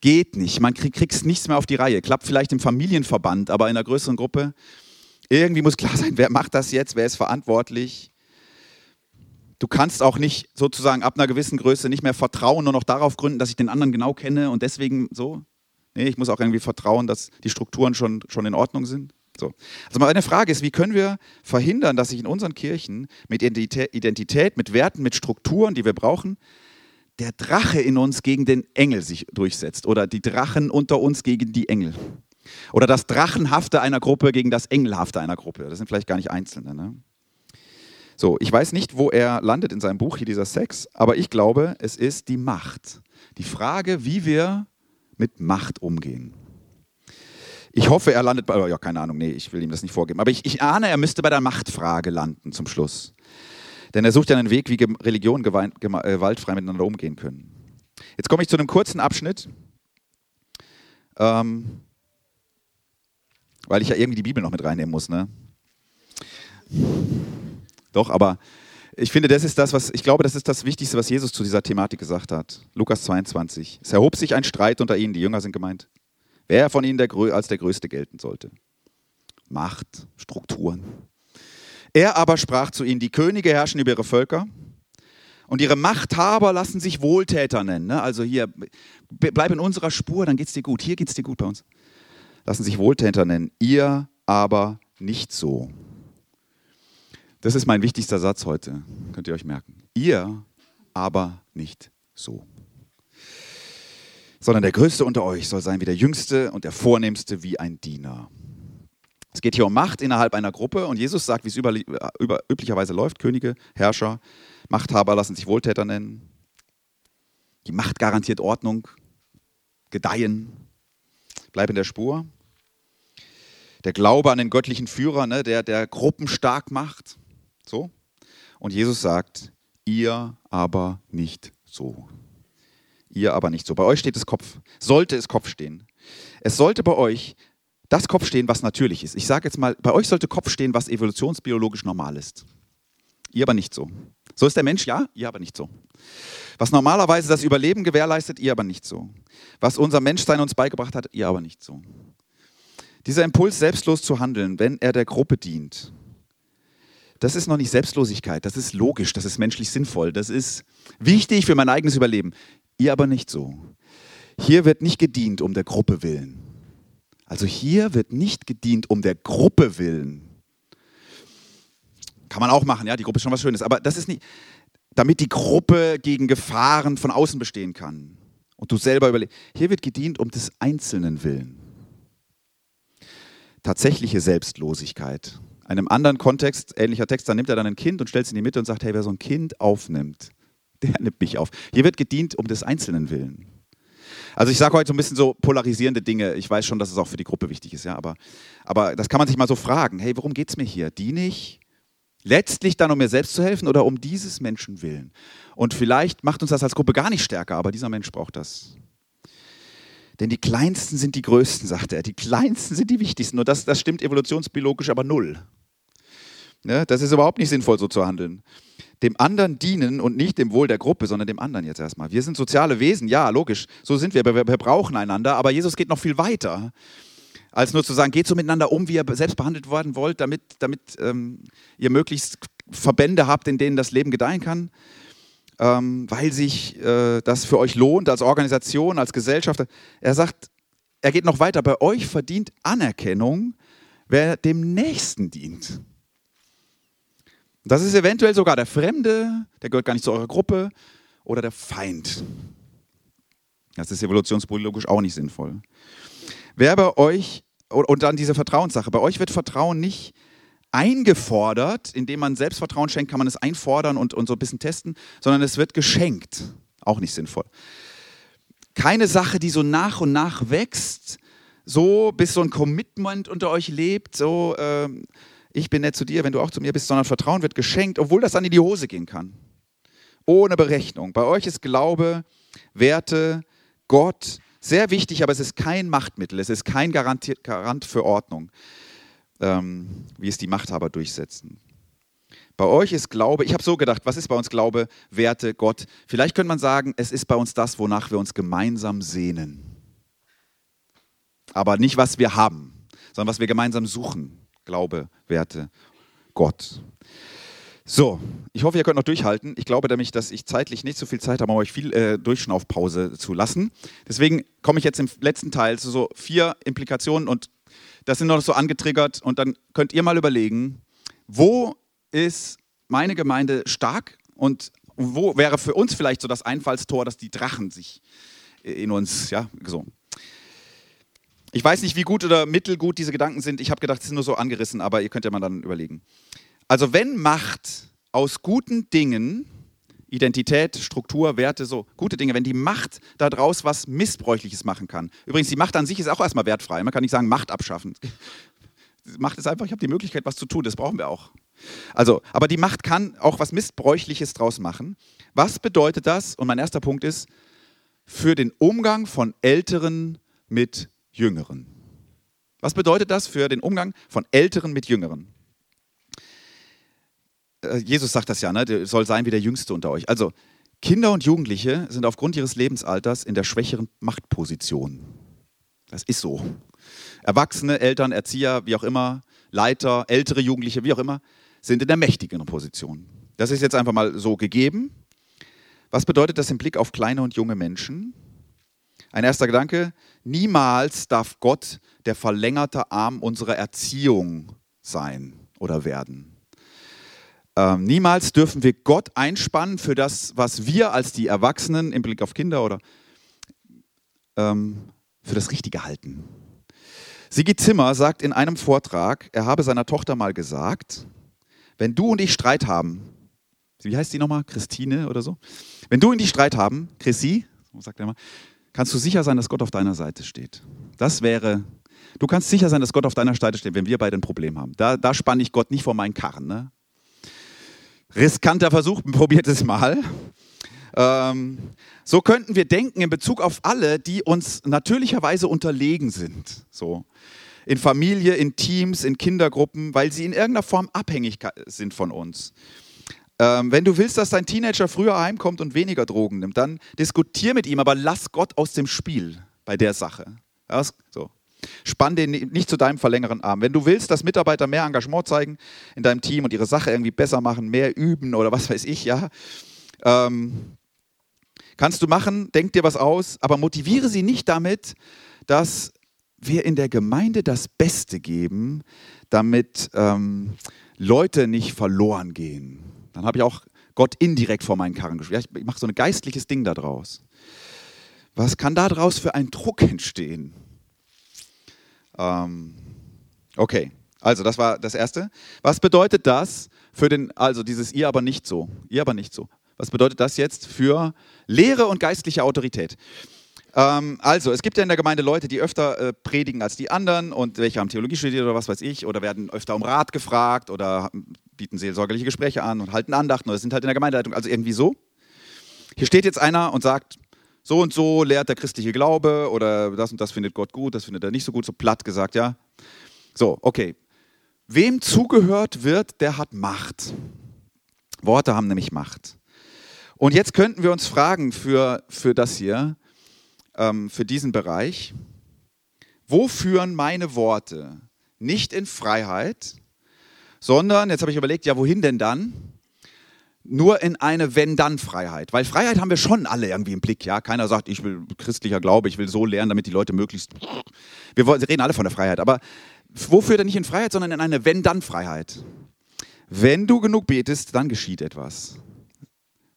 geht nicht. Man krieg, kriegt nichts mehr auf die Reihe. Klappt vielleicht im Familienverband, aber in einer größeren Gruppe. Irgendwie muss klar sein, wer macht das jetzt, wer ist verantwortlich. Du kannst auch nicht sozusagen ab einer gewissen Größe nicht mehr vertrauen, nur noch darauf gründen, dass ich den anderen genau kenne und deswegen so. Nee, ich muss auch irgendwie vertrauen, dass die Strukturen schon, schon in Ordnung sind. So. Also meine Frage ist, wie können wir verhindern, dass sich in unseren Kirchen mit Identität, mit Werten, mit Strukturen, die wir brauchen, der Drache in uns gegen den Engel sich durchsetzt oder die Drachen unter uns gegen die Engel. Oder das Drachenhafte einer Gruppe gegen das Engelhafte einer Gruppe. Das sind vielleicht gar nicht Einzelne. Ne? So, ich weiß nicht, wo er landet in seinem Buch hier, dieser Sex, aber ich glaube, es ist die Macht. Die Frage, wie wir mit Macht umgehen. Ich hoffe, er landet bei, ja, keine Ahnung, nee, ich will ihm das nicht vorgeben. Aber ich, ich ahne, er müsste bei der Machtfrage landen zum Schluss. Denn er sucht ja einen Weg, wie Religion gewaltfrei miteinander umgehen können. Jetzt komme ich zu einem kurzen Abschnitt, ähm, weil ich ja irgendwie die Bibel noch mit reinnehmen muss. Ne? Doch, aber ich finde, das ist das, was ich glaube, das ist das Wichtigste, was Jesus zu dieser Thematik gesagt hat. Lukas 22. Es erhob sich ein Streit unter ihnen, die Jünger sind gemeint, wer von ihnen der, als der Größte gelten sollte. Macht, Strukturen. Er aber sprach zu ihnen, die Könige herrschen über ihre Völker und ihre Machthaber lassen sich Wohltäter nennen. Ne? Also hier, bleib in unserer Spur, dann geht es dir gut. Hier geht es dir gut bei uns. Lassen sich Wohltäter nennen. Ihr aber nicht so. Das ist mein wichtigster Satz heute, könnt ihr euch merken. Ihr aber nicht so. Sondern der Größte unter euch soll sein wie der Jüngste und der Vornehmste wie ein Diener. Es geht hier um Macht innerhalb einer Gruppe und Jesus sagt, wie es über, über, üblicherweise läuft, Könige, Herrscher, Machthaber lassen sich Wohltäter nennen. Die Macht garantiert Ordnung, Gedeihen, bleib in der Spur. Der Glaube an den göttlichen Führer, ne, der, der Gruppen stark macht. So. Und Jesus sagt, ihr aber nicht so. Ihr aber nicht so. Bei euch steht es Kopf. Sollte es Kopf stehen. Es sollte bei euch das Kopf stehen, was natürlich ist. Ich sage jetzt mal, bei euch sollte Kopf stehen, was evolutionsbiologisch normal ist. Ihr aber nicht so. So ist der Mensch, ja, ihr aber nicht so. Was normalerweise das Überleben gewährleistet, ihr aber nicht so. Was unser Menschsein uns beigebracht hat, ihr aber nicht so. Dieser Impuls, selbstlos zu handeln, wenn er der Gruppe dient, das ist noch nicht Selbstlosigkeit, das ist logisch, das ist menschlich sinnvoll, das ist wichtig für mein eigenes Überleben. Ihr aber nicht so. Hier wird nicht gedient um der Gruppe willen. Also hier wird nicht gedient um der Gruppe willen. Kann man auch machen, ja, die Gruppe ist schon was Schönes, aber das ist nicht, damit die Gruppe gegen Gefahren von außen bestehen kann und du selber überlebst. Hier wird gedient um des Einzelnen willen. Tatsächliche Selbstlosigkeit einem anderen Kontext, ähnlicher Text, da nimmt er dann ein Kind und stellt es in die Mitte und sagt, hey, wer so ein Kind aufnimmt, (laughs) der nimmt mich auf. Hier wird gedient um des Einzelnen willen. Also ich sage heute so ein bisschen so polarisierende Dinge. Ich weiß schon, dass es auch für die Gruppe wichtig ist, ja, aber, aber das kann man sich mal so fragen. Hey, worum geht es mir hier? Diene ich letztlich dann, um mir selbst zu helfen oder um dieses Menschen willen? Und vielleicht macht uns das als Gruppe gar nicht stärker, aber dieser Mensch braucht das. Denn die Kleinsten sind die Größten, sagt er. Die Kleinsten sind die Wichtigsten. Und das, das stimmt evolutionsbiologisch aber null. Ja, das ist überhaupt nicht sinnvoll, so zu handeln. Dem anderen dienen und nicht dem Wohl der Gruppe, sondern dem anderen jetzt erstmal. Wir sind soziale Wesen, ja, logisch. So sind wir. Wir, wir brauchen einander. Aber Jesus geht noch viel weiter, als nur zu sagen, geht so miteinander um, wie ihr selbst behandelt werden wollt, damit, damit ähm, ihr möglichst Verbände habt, in denen das Leben gedeihen kann ähm, weil sich äh, das für euch lohnt als Organisation, als Gesellschaft. Er sagt, er geht noch weiter, bei euch verdient Anerkennung, wer dem Nächsten dient. Das ist eventuell sogar der Fremde, der gehört gar nicht zu eurer Gruppe, oder der Feind. Das ist evolutionsbiologisch auch nicht sinnvoll. Wer bei euch, und dann diese Vertrauenssache, bei euch wird Vertrauen nicht eingefordert, indem man Selbstvertrauen schenkt, kann man es einfordern und, und so ein bisschen testen, sondern es wird geschenkt. Auch nicht sinnvoll. Keine Sache, die so nach und nach wächst, so bis so ein Commitment unter euch lebt, so äh, ich bin nett zu dir, wenn du auch zu mir bist, sondern Vertrauen wird geschenkt, obwohl das dann in die Hose gehen kann. Ohne Berechnung. Bei euch ist Glaube, Werte, Gott sehr wichtig, aber es ist kein Machtmittel, es ist kein Garant für Ordnung ähm, wie es die Machthaber durchsetzen. Bei euch ist Glaube, ich habe so gedacht, was ist bei uns Glaube, Werte, Gott? Vielleicht könnte man sagen, es ist bei uns das, wonach wir uns gemeinsam sehnen. Aber nicht, was wir haben, sondern was wir gemeinsam suchen. Glaube, Werte, Gott. So, ich hoffe, ihr könnt noch durchhalten. Ich glaube nämlich, dass ich zeitlich nicht so viel Zeit habe, um euch viel äh, Durchschnaufpause zu lassen. Deswegen komme ich jetzt im letzten Teil zu so vier Implikationen und das sind noch so angetriggert und dann könnt ihr mal überlegen, wo ist meine Gemeinde stark und wo wäre für uns vielleicht so das Einfallstor, dass die Drachen sich in uns, ja, so. Ich weiß nicht, wie gut oder mittelgut diese Gedanken sind. Ich habe gedacht, sie sind nur so angerissen, aber ihr könnt ja mal dann überlegen. Also wenn Macht aus guten Dingen Identität, Struktur, Werte, so gute Dinge, wenn die Macht daraus was Missbräuchliches machen kann. Übrigens, die Macht an sich ist auch erstmal wertfrei. Man kann nicht sagen, Macht abschaffen. (laughs) Macht ist einfach, ich habe die Möglichkeit, was zu tun, das brauchen wir auch. Also, aber die Macht kann auch was Missbräuchliches draus machen. Was bedeutet das? Und mein erster Punkt ist, für den Umgang von Älteren mit Jüngeren. Was bedeutet das für den Umgang von Älteren mit Jüngeren? Äh, Jesus sagt das ja, ne? der soll sein wie der Jüngste unter euch. Also Kinder und Jugendliche sind aufgrund ihres Lebensalters in der schwächeren Machtposition. Das ist so. Erwachsene, Eltern, Erzieher, wie auch immer, Leiter, ältere Jugendliche, wie auch immer, sind in der mächtigeren Position. Das ist jetzt einfach mal so gegeben. Was bedeutet das im Blick auf kleine und junge Menschen? Ein erster Gedanke, niemals darf Gott der verlängerte Arm unserer Erziehung sein oder werden. Ähm, niemals dürfen wir Gott einspannen für das, was wir als die Erwachsenen im Blick auf Kinder oder ähm, für das Richtige halten. Sigi Zimmer sagt in einem Vortrag, er habe seiner Tochter mal gesagt, wenn du und ich Streit haben, wie heißt die nochmal? Christine oder so? Wenn du und ich Streit haben, Chrissy, sagt er mal, kannst du sicher sein, dass Gott auf deiner Seite steht. Das wäre, du kannst sicher sein, dass Gott auf deiner Seite steht, wenn wir beide ein Problem haben. Da, da spanne ich Gott nicht vor meinen Karren. Ne? Riskanter Versuch, (laughs) probiert es mal. Ähm, so könnten wir denken in Bezug auf alle, die uns natürlicherweise unterlegen sind. So. In Familie, in Teams, in Kindergruppen, weil sie in irgendeiner Form abhängig sind von uns. Ähm, wenn du willst, dass dein Teenager früher heimkommt und weniger Drogen nimmt, dann diskutier mit ihm, aber lass Gott aus dem Spiel bei der Sache. Ja, so. Spann den nicht zu deinem verlängerten Arm. Wenn du willst, dass Mitarbeiter mehr Engagement zeigen in deinem Team und ihre Sache irgendwie besser machen, mehr üben oder was weiß ich, ja, ähm, kannst du machen, denk dir was aus, aber motiviere sie nicht damit, dass wir in der Gemeinde das Beste geben, damit ähm, Leute nicht verloren gehen. Dann habe ich auch Gott indirekt vor meinen Karren gespielt. Ich mache so ein geistliches Ding daraus. Was kann daraus für ein Druck entstehen? Ähm, okay, also das war das Erste. Was bedeutet das für den, also dieses ihr aber nicht so, ihr aber nicht so. Was bedeutet das jetzt für Lehre und geistliche Autorität? Ähm, also, es gibt ja in der Gemeinde Leute, die öfter äh, predigen als die anderen und welche haben Theologie studiert oder was weiß ich oder werden öfter um Rat gefragt oder bieten seelsorgerliche Gespräche an und halten Andachten oder sind halt in der Gemeindeleitung, also irgendwie so. Hier steht jetzt einer und sagt, so und so lehrt der christliche Glaube oder das und das findet Gott gut, das findet er nicht so gut, so platt gesagt, ja. So, okay. Wem zugehört wird, der hat Macht. Worte haben nämlich Macht. Und jetzt könnten wir uns fragen für, für das hier, ähm, für diesen Bereich, wo führen meine Worte nicht in Freiheit, sondern, jetzt habe ich überlegt, ja, wohin denn dann? nur in eine Wenn-Dann-Freiheit. Weil Freiheit haben wir schon alle irgendwie im Blick. Ja? Keiner sagt, ich will christlicher Glaube, ich will so lernen, damit die Leute möglichst. Wir reden alle von der Freiheit. Aber wofür denn nicht in Freiheit, sondern in eine Wenn-Dann-Freiheit? Wenn du genug betest, dann geschieht etwas.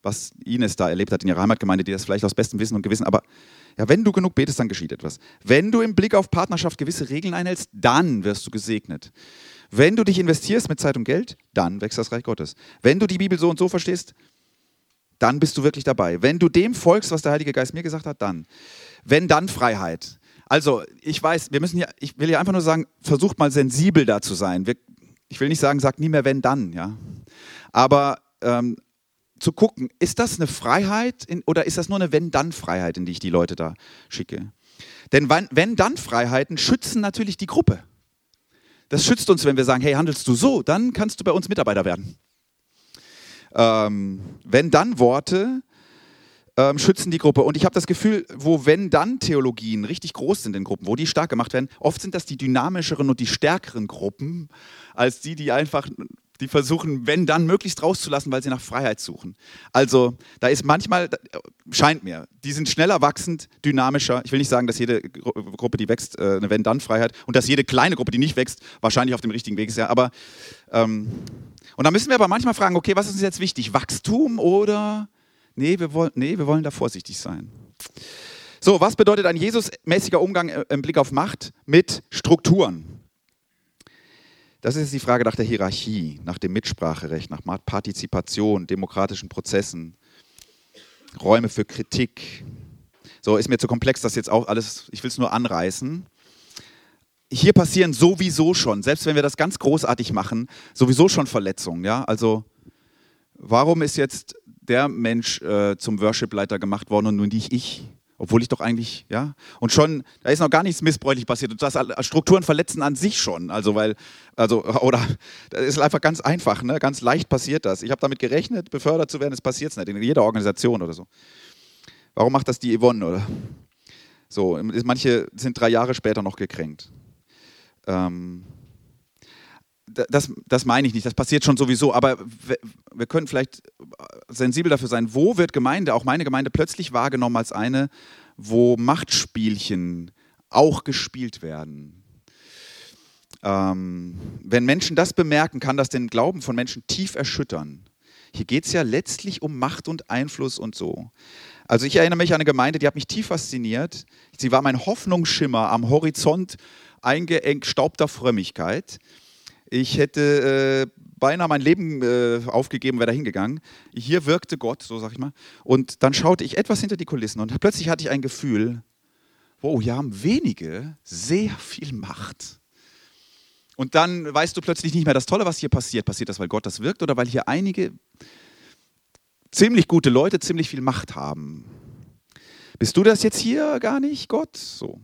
Was Ines da erlebt hat in ihrer Heimatgemeinde, die das vielleicht aus bestem Wissen und Gewissen, aber ja, wenn du genug betest, dann geschieht etwas. Wenn du im Blick auf Partnerschaft gewisse Regeln einhältst, dann wirst du gesegnet. Wenn du dich investierst mit Zeit und Geld, dann wächst das Reich Gottes. Wenn du die Bibel so und so verstehst, dann bist du wirklich dabei. Wenn du dem folgst, was der Heilige Geist mir gesagt hat, dann. Wenn dann Freiheit. Also, ich weiß, wir müssen ja, ich will ja einfach nur sagen, versucht mal sensibel da zu sein. Wir, ich will nicht sagen, sagt nie mehr wenn dann, ja. Aber ähm, zu gucken, ist das eine Freiheit in, oder ist das nur eine Wenn-Dann-Freiheit, in die ich die Leute da schicke? Denn Wenn-Dann-Freiheiten schützen natürlich die Gruppe. Das schützt uns, wenn wir sagen, hey, handelst du so, dann kannst du bei uns Mitarbeiter werden. Ähm, wenn dann Worte ähm, schützen die Gruppe. Und ich habe das Gefühl, wo wenn dann Theologien richtig groß sind in Gruppen, wo die stark gemacht werden, oft sind das die dynamischeren und die stärkeren Gruppen, als die, die einfach die versuchen, wenn dann, möglichst rauszulassen, weil sie nach Freiheit suchen. Also da ist manchmal, scheint mir, die sind schneller wachsend, dynamischer. Ich will nicht sagen, dass jede Gruppe, die wächst, äh, eine Wenn-Dann-Freiheit und dass jede kleine Gruppe, die nicht wächst, wahrscheinlich auf dem richtigen Weg ist. Ja, aber ähm, und da müssen wir aber manchmal fragen, okay, was ist uns jetzt wichtig? Wachstum oder nee, wir wollen, nee, wir wollen da vorsichtig sein. So, was bedeutet ein Jesus-mäßiger Umgang äh, im Blick auf Macht mit Strukturen? Das ist die Frage nach der Hierarchie, nach dem Mitspracherecht, nach Partizipation, demokratischen Prozessen. Räume für Kritik. So, ist mir zu komplex, das jetzt auch alles, ich will es nur anreißen. Hier passieren sowieso schon, selbst wenn wir das ganz großartig machen, sowieso schon Verletzungen. Ja? Also, warum ist jetzt der Mensch äh, zum Worship-Leiter gemacht worden und nun nicht ich? Obwohl ich doch eigentlich, ja, und schon, da ist noch gar nichts missbräuchlich passiert. Und das Strukturen verletzen an sich schon. Also, weil, also, (laughs) oder, das ist einfach ganz einfach, ne? ganz leicht passiert das. Ich habe damit gerechnet, befördert zu werden, es passiert nicht, in jeder Organisation oder so. Warum macht das die Yvonne, oder? So, manche sind drei Jahre später noch gekränkt. Ähm, das, das meine ich nicht, das passiert schon sowieso, aber wir, wir können vielleicht sensibel dafür sein, wo wird Gemeinde, auch meine Gemeinde, plötzlich wahrgenommen als eine, wo Machtspielchen auch gespielt werden. Ähm, wenn Menschen das bemerken, kann das den Glauben von Menschen tief erschüttern. Hier geht es ja letztlich um Macht und Einfluss und so. Also ich erinnere mich an eine Gemeinde, die hat mich tief fasziniert. Sie war mein Hoffnungsschimmer am Horizont eingeengt staubter Frömmigkeit. Ich hätte äh, beinahe mein Leben äh, aufgegeben, wäre da hingegangen. Hier wirkte Gott, so sag ich mal. Und dann schaute ich etwas hinter die Kulissen und plötzlich hatte ich ein Gefühl, wow, hier haben wenige sehr viel Macht. Und dann weißt du plötzlich nicht mehr, das Tolle, was hier passiert. Passiert das, weil Gott das wirkt oder weil hier einige ziemlich gute Leute ziemlich viel Macht haben? Bist du das jetzt hier gar nicht, Gott? So.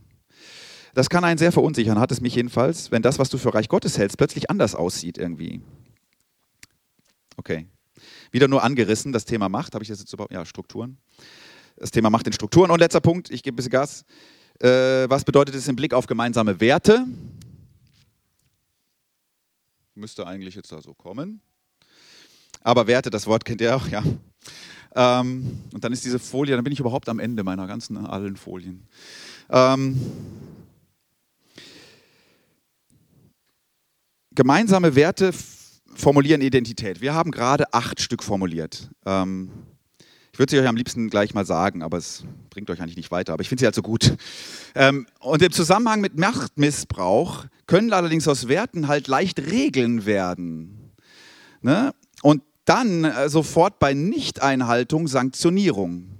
Das kann einen sehr verunsichern, hat es mich jedenfalls, wenn das, was du für Reich Gottes hältst, plötzlich anders aussieht irgendwie. Okay. Wieder nur angerissen, das Thema Macht, habe ich das jetzt überhaupt? Ja, Strukturen. Das Thema Macht in Strukturen. Und letzter Punkt, ich gebe ein bisschen Gas. Äh, was bedeutet es im Blick auf gemeinsame Werte? Müsste eigentlich jetzt da so kommen. Aber Werte, das Wort kennt ihr auch, ja. Ähm, und dann ist diese Folie, dann bin ich überhaupt am Ende meiner ganzen allen Folien. Ähm, gemeinsame Werte formulieren Identität. Wir haben gerade acht Stück formuliert. Ähm, ich würde sie euch am liebsten gleich mal sagen, aber es bringt euch eigentlich nicht weiter. Aber ich finde sie halt so gut. Ähm, und im Zusammenhang mit Machtmissbrauch können allerdings aus Werten halt leicht Regeln werden. Ne? Und dann äh, sofort bei Nichteinhaltung Sanktionierung.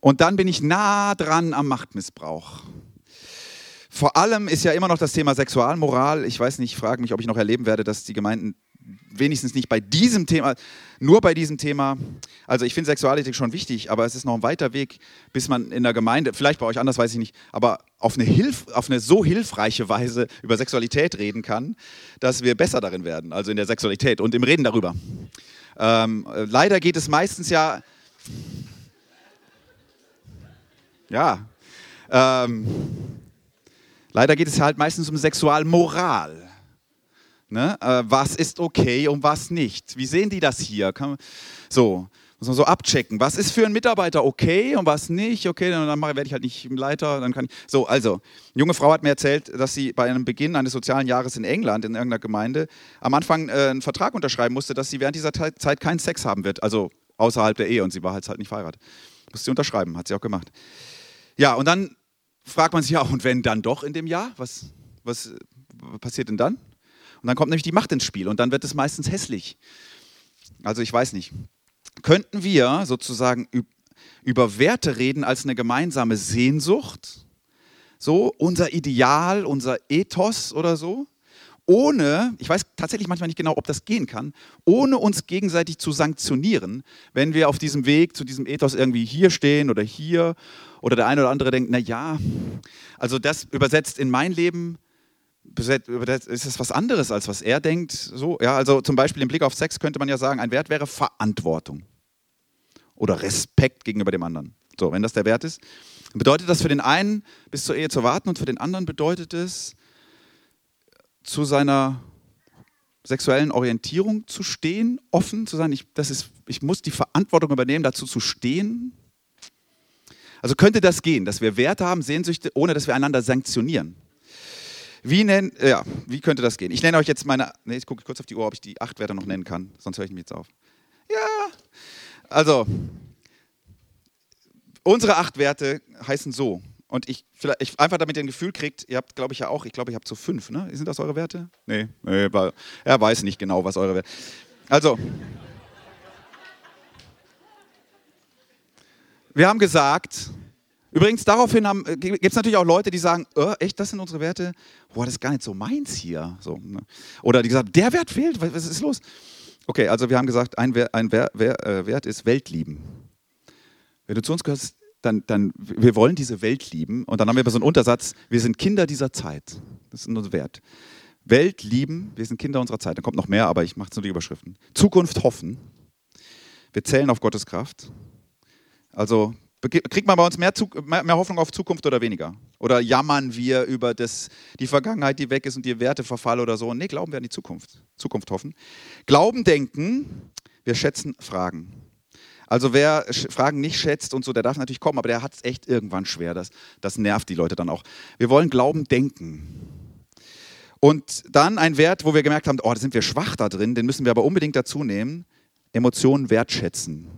Und dann bin ich nah dran am Machtmissbrauch. Vor allem ist ja immer noch das Thema Sexualmoral. Ich weiß nicht, ich frage mich, ob ich noch erleben werde, dass die Gemeinden wenigstens nicht bei diesem Thema, nur bei diesem Thema, also ich finde Sexualethik schon wichtig, aber es ist noch ein weiter Weg, bis man in der Gemeinde, vielleicht bei euch anders, weiß ich nicht, aber auf eine, Hilf, auf eine so hilfreiche Weise über Sexualität reden kann, dass wir besser darin werden, also in der Sexualität und im Reden darüber. Ähm, leider geht es meistens ja, ja, ähm, Leider geht es halt meistens um Sexualmoral. Ne? Äh, was ist okay und was nicht? Wie sehen die das hier? Kann, so, muss man so abchecken. Was ist für einen Mitarbeiter okay und was nicht? Okay, dann werde ich halt nicht Leiter. Dann kann ich. So, also, eine junge Frau hat mir erzählt, dass sie bei einem Beginn eines sozialen Jahres in England, in irgendeiner Gemeinde, am Anfang äh, einen Vertrag unterschreiben musste, dass sie während dieser Zeit keinen Sex haben wird. Also außerhalb der Ehe und sie war halt, halt nicht verheiratet. Musste sie unterschreiben, hat sie auch gemacht. Ja, und dann fragt man sich ja, und wenn dann doch in dem Jahr, was, was passiert denn dann? Und dann kommt nämlich die Macht ins Spiel und dann wird es meistens hässlich. Also ich weiß nicht. Könnten wir sozusagen über Werte reden als eine gemeinsame Sehnsucht? So, unser Ideal, unser Ethos oder so? Ohne, ich weiß tatsächlich manchmal nicht genau, ob das gehen kann, ohne uns gegenseitig zu sanktionieren, wenn wir auf diesem Weg zu diesem Ethos irgendwie hier stehen oder hier oder der eine oder andere denkt, na ja, also das übersetzt in mein Leben ist es was anderes als was er denkt. So, ja, also zum Beispiel im Blick auf Sex könnte man ja sagen, ein Wert wäre Verantwortung oder Respekt gegenüber dem anderen. So, wenn das der Wert ist, bedeutet das für den einen bis zur Ehe zu warten und für den anderen bedeutet es zu seiner sexuellen Orientierung zu stehen, offen zu sein. Ich, das ist, ich muss die Verantwortung übernehmen, dazu zu stehen. Also könnte das gehen, dass wir Werte haben, Sehnsüchte, ohne dass wir einander sanktionieren. Wie, nenn, ja, wie könnte das gehen? Ich nenne euch jetzt meine, nee, ich gucke kurz auf die Uhr, ob ich die acht Werte noch nennen kann, sonst höre ich mich jetzt auf. Ja, also, unsere acht Werte heißen so, und ich, vielleicht, ich einfach damit ihr ein Gefühl kriegt, ihr habt, glaube ich, ja auch, ich glaube, ich habe so fünf, ne? Sind das eure Werte? Nee, nee er weiß nicht genau, was eure Werte Also, wir haben gesagt, übrigens daraufhin äh, gibt es natürlich auch Leute, die sagen, oh, echt, das sind unsere Werte? Boah, das ist gar nicht so meins hier. So, ne? Oder die sagen, der Wert fehlt, was, was ist los? Okay, also wir haben gesagt, ein, ein äh, Wert ist Weltlieben. Wenn du zu uns gehörst, dann, dann, wir wollen diese Welt lieben. Und dann haben wir so einen Untersatz, wir sind Kinder dieser Zeit. Das ist unser Wert. Welt lieben, wir sind Kinder unserer Zeit. Da kommt noch mehr, aber ich mache es nur die Überschriften. Zukunft hoffen. Wir zählen auf Gottes Kraft. Also kriegt man bei uns mehr, mehr, Hoffnung auf Zukunft oder weniger? Oder jammern wir über das, die Vergangenheit, die weg ist und die Werte verfallen oder so? Nee, glauben wir an die Zukunft. Zukunft hoffen. Glauben denken, wir schätzen Fragen. Also wer Fragen nicht schätzt und so, der darf natürlich kommen, aber der hat es echt irgendwann schwer. Das, das nervt die Leute dann auch. Wir wollen Glauben denken. Und dann ein Wert, wo wir gemerkt haben, oh, da sind wir schwach da drin, den müssen wir aber unbedingt dazu nehmen, Emotionen wertschätzen.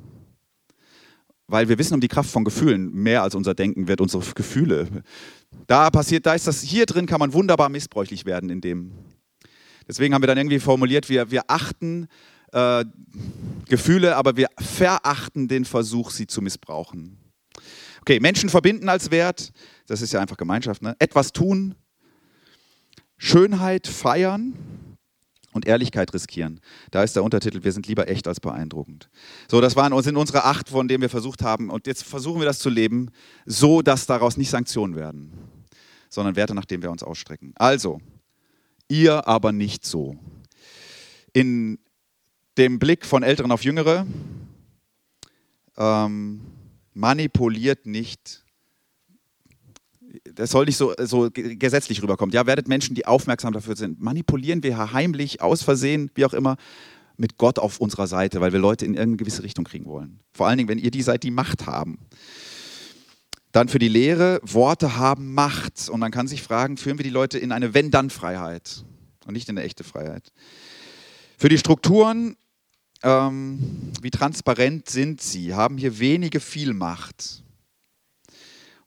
Weil wir wissen um die Kraft von Gefühlen, mehr als unser Denken wird unsere Gefühle. Da passiert, da ist das, hier drin kann man wunderbar missbräuchlich werden in dem. Deswegen haben wir dann irgendwie formuliert, wir, wir achten äh, Gefühle, aber wir verachten den Versuch, sie zu missbrauchen. Okay, Menschen verbinden als Wert, das ist ja einfach Gemeinschaft, ne? etwas tun, Schönheit feiern und Ehrlichkeit riskieren. Da ist der Untertitel, wir sind lieber echt als beeindruckend. So, das waren, sind unsere acht, von denen wir versucht haben. Und jetzt versuchen wir das zu leben, so dass daraus nicht Sanktionen werden, sondern Werte, nach denen wir uns ausstrecken. Also, ihr aber nicht so. In dem Blick von Älteren auf Jüngere, ähm, manipuliert nicht das soll nicht so, so gesetzlich rüberkommen. Ja, werdet Menschen, die aufmerksam dafür sind. Manipulieren wir heimlich, aus Versehen, wie auch immer, mit Gott auf unserer Seite, weil wir Leute in irgendeine gewisse Richtung kriegen wollen. Vor allen Dingen, wenn ihr die seid, die Macht haben. Dann für die Lehre, Worte haben Macht. Und man kann sich fragen, führen wir die Leute in eine Wenn-Dann-Freiheit und nicht in eine echte Freiheit. Für die Strukturen, ähm, wie transparent sind sie? Haben hier wenige viel Macht?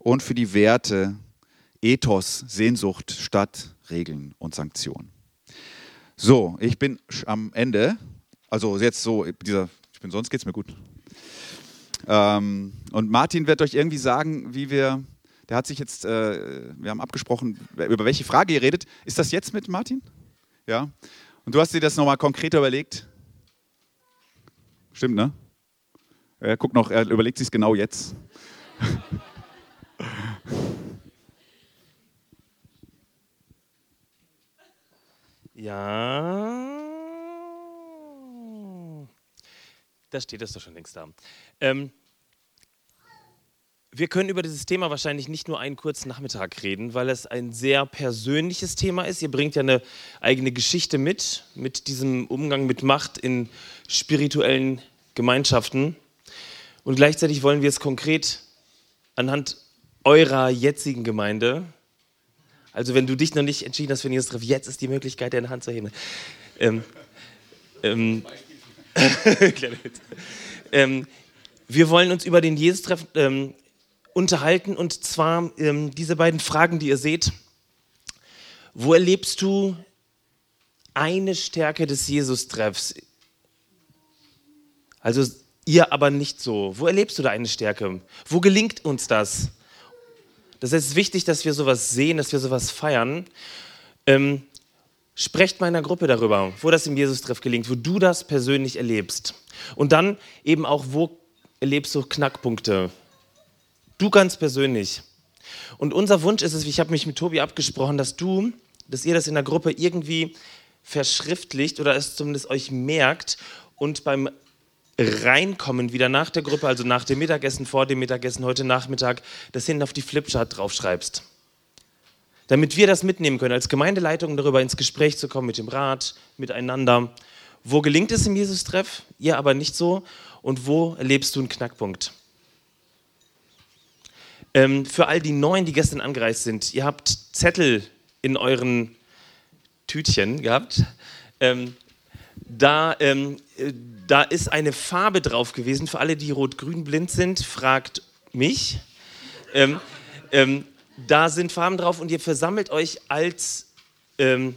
und für die Werte Ethos, Sehnsucht statt Regeln und Sanktionen. So, ich bin am Ende. Also jetzt so, dieser, ich bin sonst geht es mir gut. Ähm, und Martin wird euch irgendwie sagen, wie wir, der hat sich jetzt, äh, wir haben abgesprochen, über welche Frage ihr redet. Ist das jetzt mit Martin? Ja. Und du hast dir das nochmal konkreter überlegt? Stimmt, ne? Er guckt noch, er überlegt sich genau jetzt. (laughs) Ja. Da steht es doch schon längst da. Ähm, wir können über dieses Thema wahrscheinlich nicht nur einen kurzen Nachmittag reden, weil es ein sehr persönliches Thema ist. Ihr bringt ja eine eigene Geschichte mit, mit diesem Umgang mit Macht in spirituellen Gemeinschaften. Und gleichzeitig wollen wir es konkret anhand eurer jetzigen Gemeinde also wenn du dich noch nicht entschieden hast für Jesus Treff, jetzt ist die Möglichkeit, deine Hand zu heben. Ähm, ähm, (laughs) ähm, wir wollen uns über den Jesus-Treff ähm, unterhalten und zwar ähm, diese beiden Fragen, die ihr seht. Wo erlebst du eine Stärke des Jesus-Treffs? Also ihr aber nicht so. Wo erlebst du da eine Stärke? Wo gelingt uns das? Das ist wichtig, dass wir sowas sehen, dass wir sowas feiern. Ähm, sprecht meiner Gruppe darüber, wo das im Jesus-Treff gelingt, wo du das persönlich erlebst. Und dann eben auch, wo erlebst du Knackpunkte? Du ganz persönlich. Und unser Wunsch ist es, ich habe mich mit Tobi abgesprochen, dass du, dass ihr das in der Gruppe irgendwie verschriftlicht oder es zumindest euch merkt und beim reinkommen, wieder nach der Gruppe, also nach dem Mittagessen, vor dem Mittagessen, heute Nachmittag, das hinten auf die Flipchart draufschreibst. Damit wir das mitnehmen können, als Gemeindeleitung darüber ins Gespräch zu kommen mit dem Rat, miteinander. Wo gelingt es im Jesus-Treff? Ihr aber nicht so. Und wo erlebst du einen Knackpunkt? Ähm, für all die Neuen, die gestern angereist sind, ihr habt Zettel in euren Tütchen gehabt. Ähm, da, ähm, äh, da ist eine Farbe drauf gewesen. Für alle, die rot-grün blind sind, fragt mich. Ähm, ähm, da sind Farben drauf und ihr versammelt euch als ähm,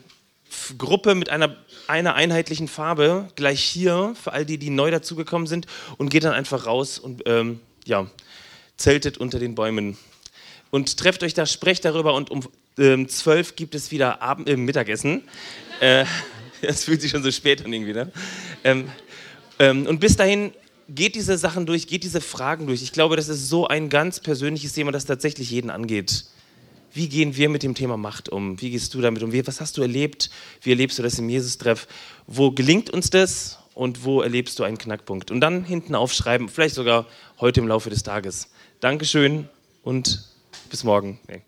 Gruppe mit einer, einer einheitlichen Farbe gleich hier für all die, die neu dazugekommen sind und geht dann einfach raus und ja, zeltet unter den Bäumen. Und trefft euch da, sprecht darüber und um ähm, 12 gibt es wieder Abend, äh, Mittagessen. Äh, (laughs) es fühlt sich schon so spät an irgendwie, ne? Ähm, ähm, und bis dahin geht diese Sachen durch, geht diese Fragen durch. Ich glaube, das ist so ein ganz persönliches Thema, das tatsächlich jeden angeht. Wie gehen wir mit dem Thema Macht um? Wie gehst du damit um? Was hast du erlebt? Wie erlebst du das im Jesus-Treff? Wo gelingt uns das und wo erlebst du einen Knackpunkt? Und dann hinten aufschreiben, vielleicht sogar heute im Laufe des Tages. Dankeschön und bis morgen. Nee.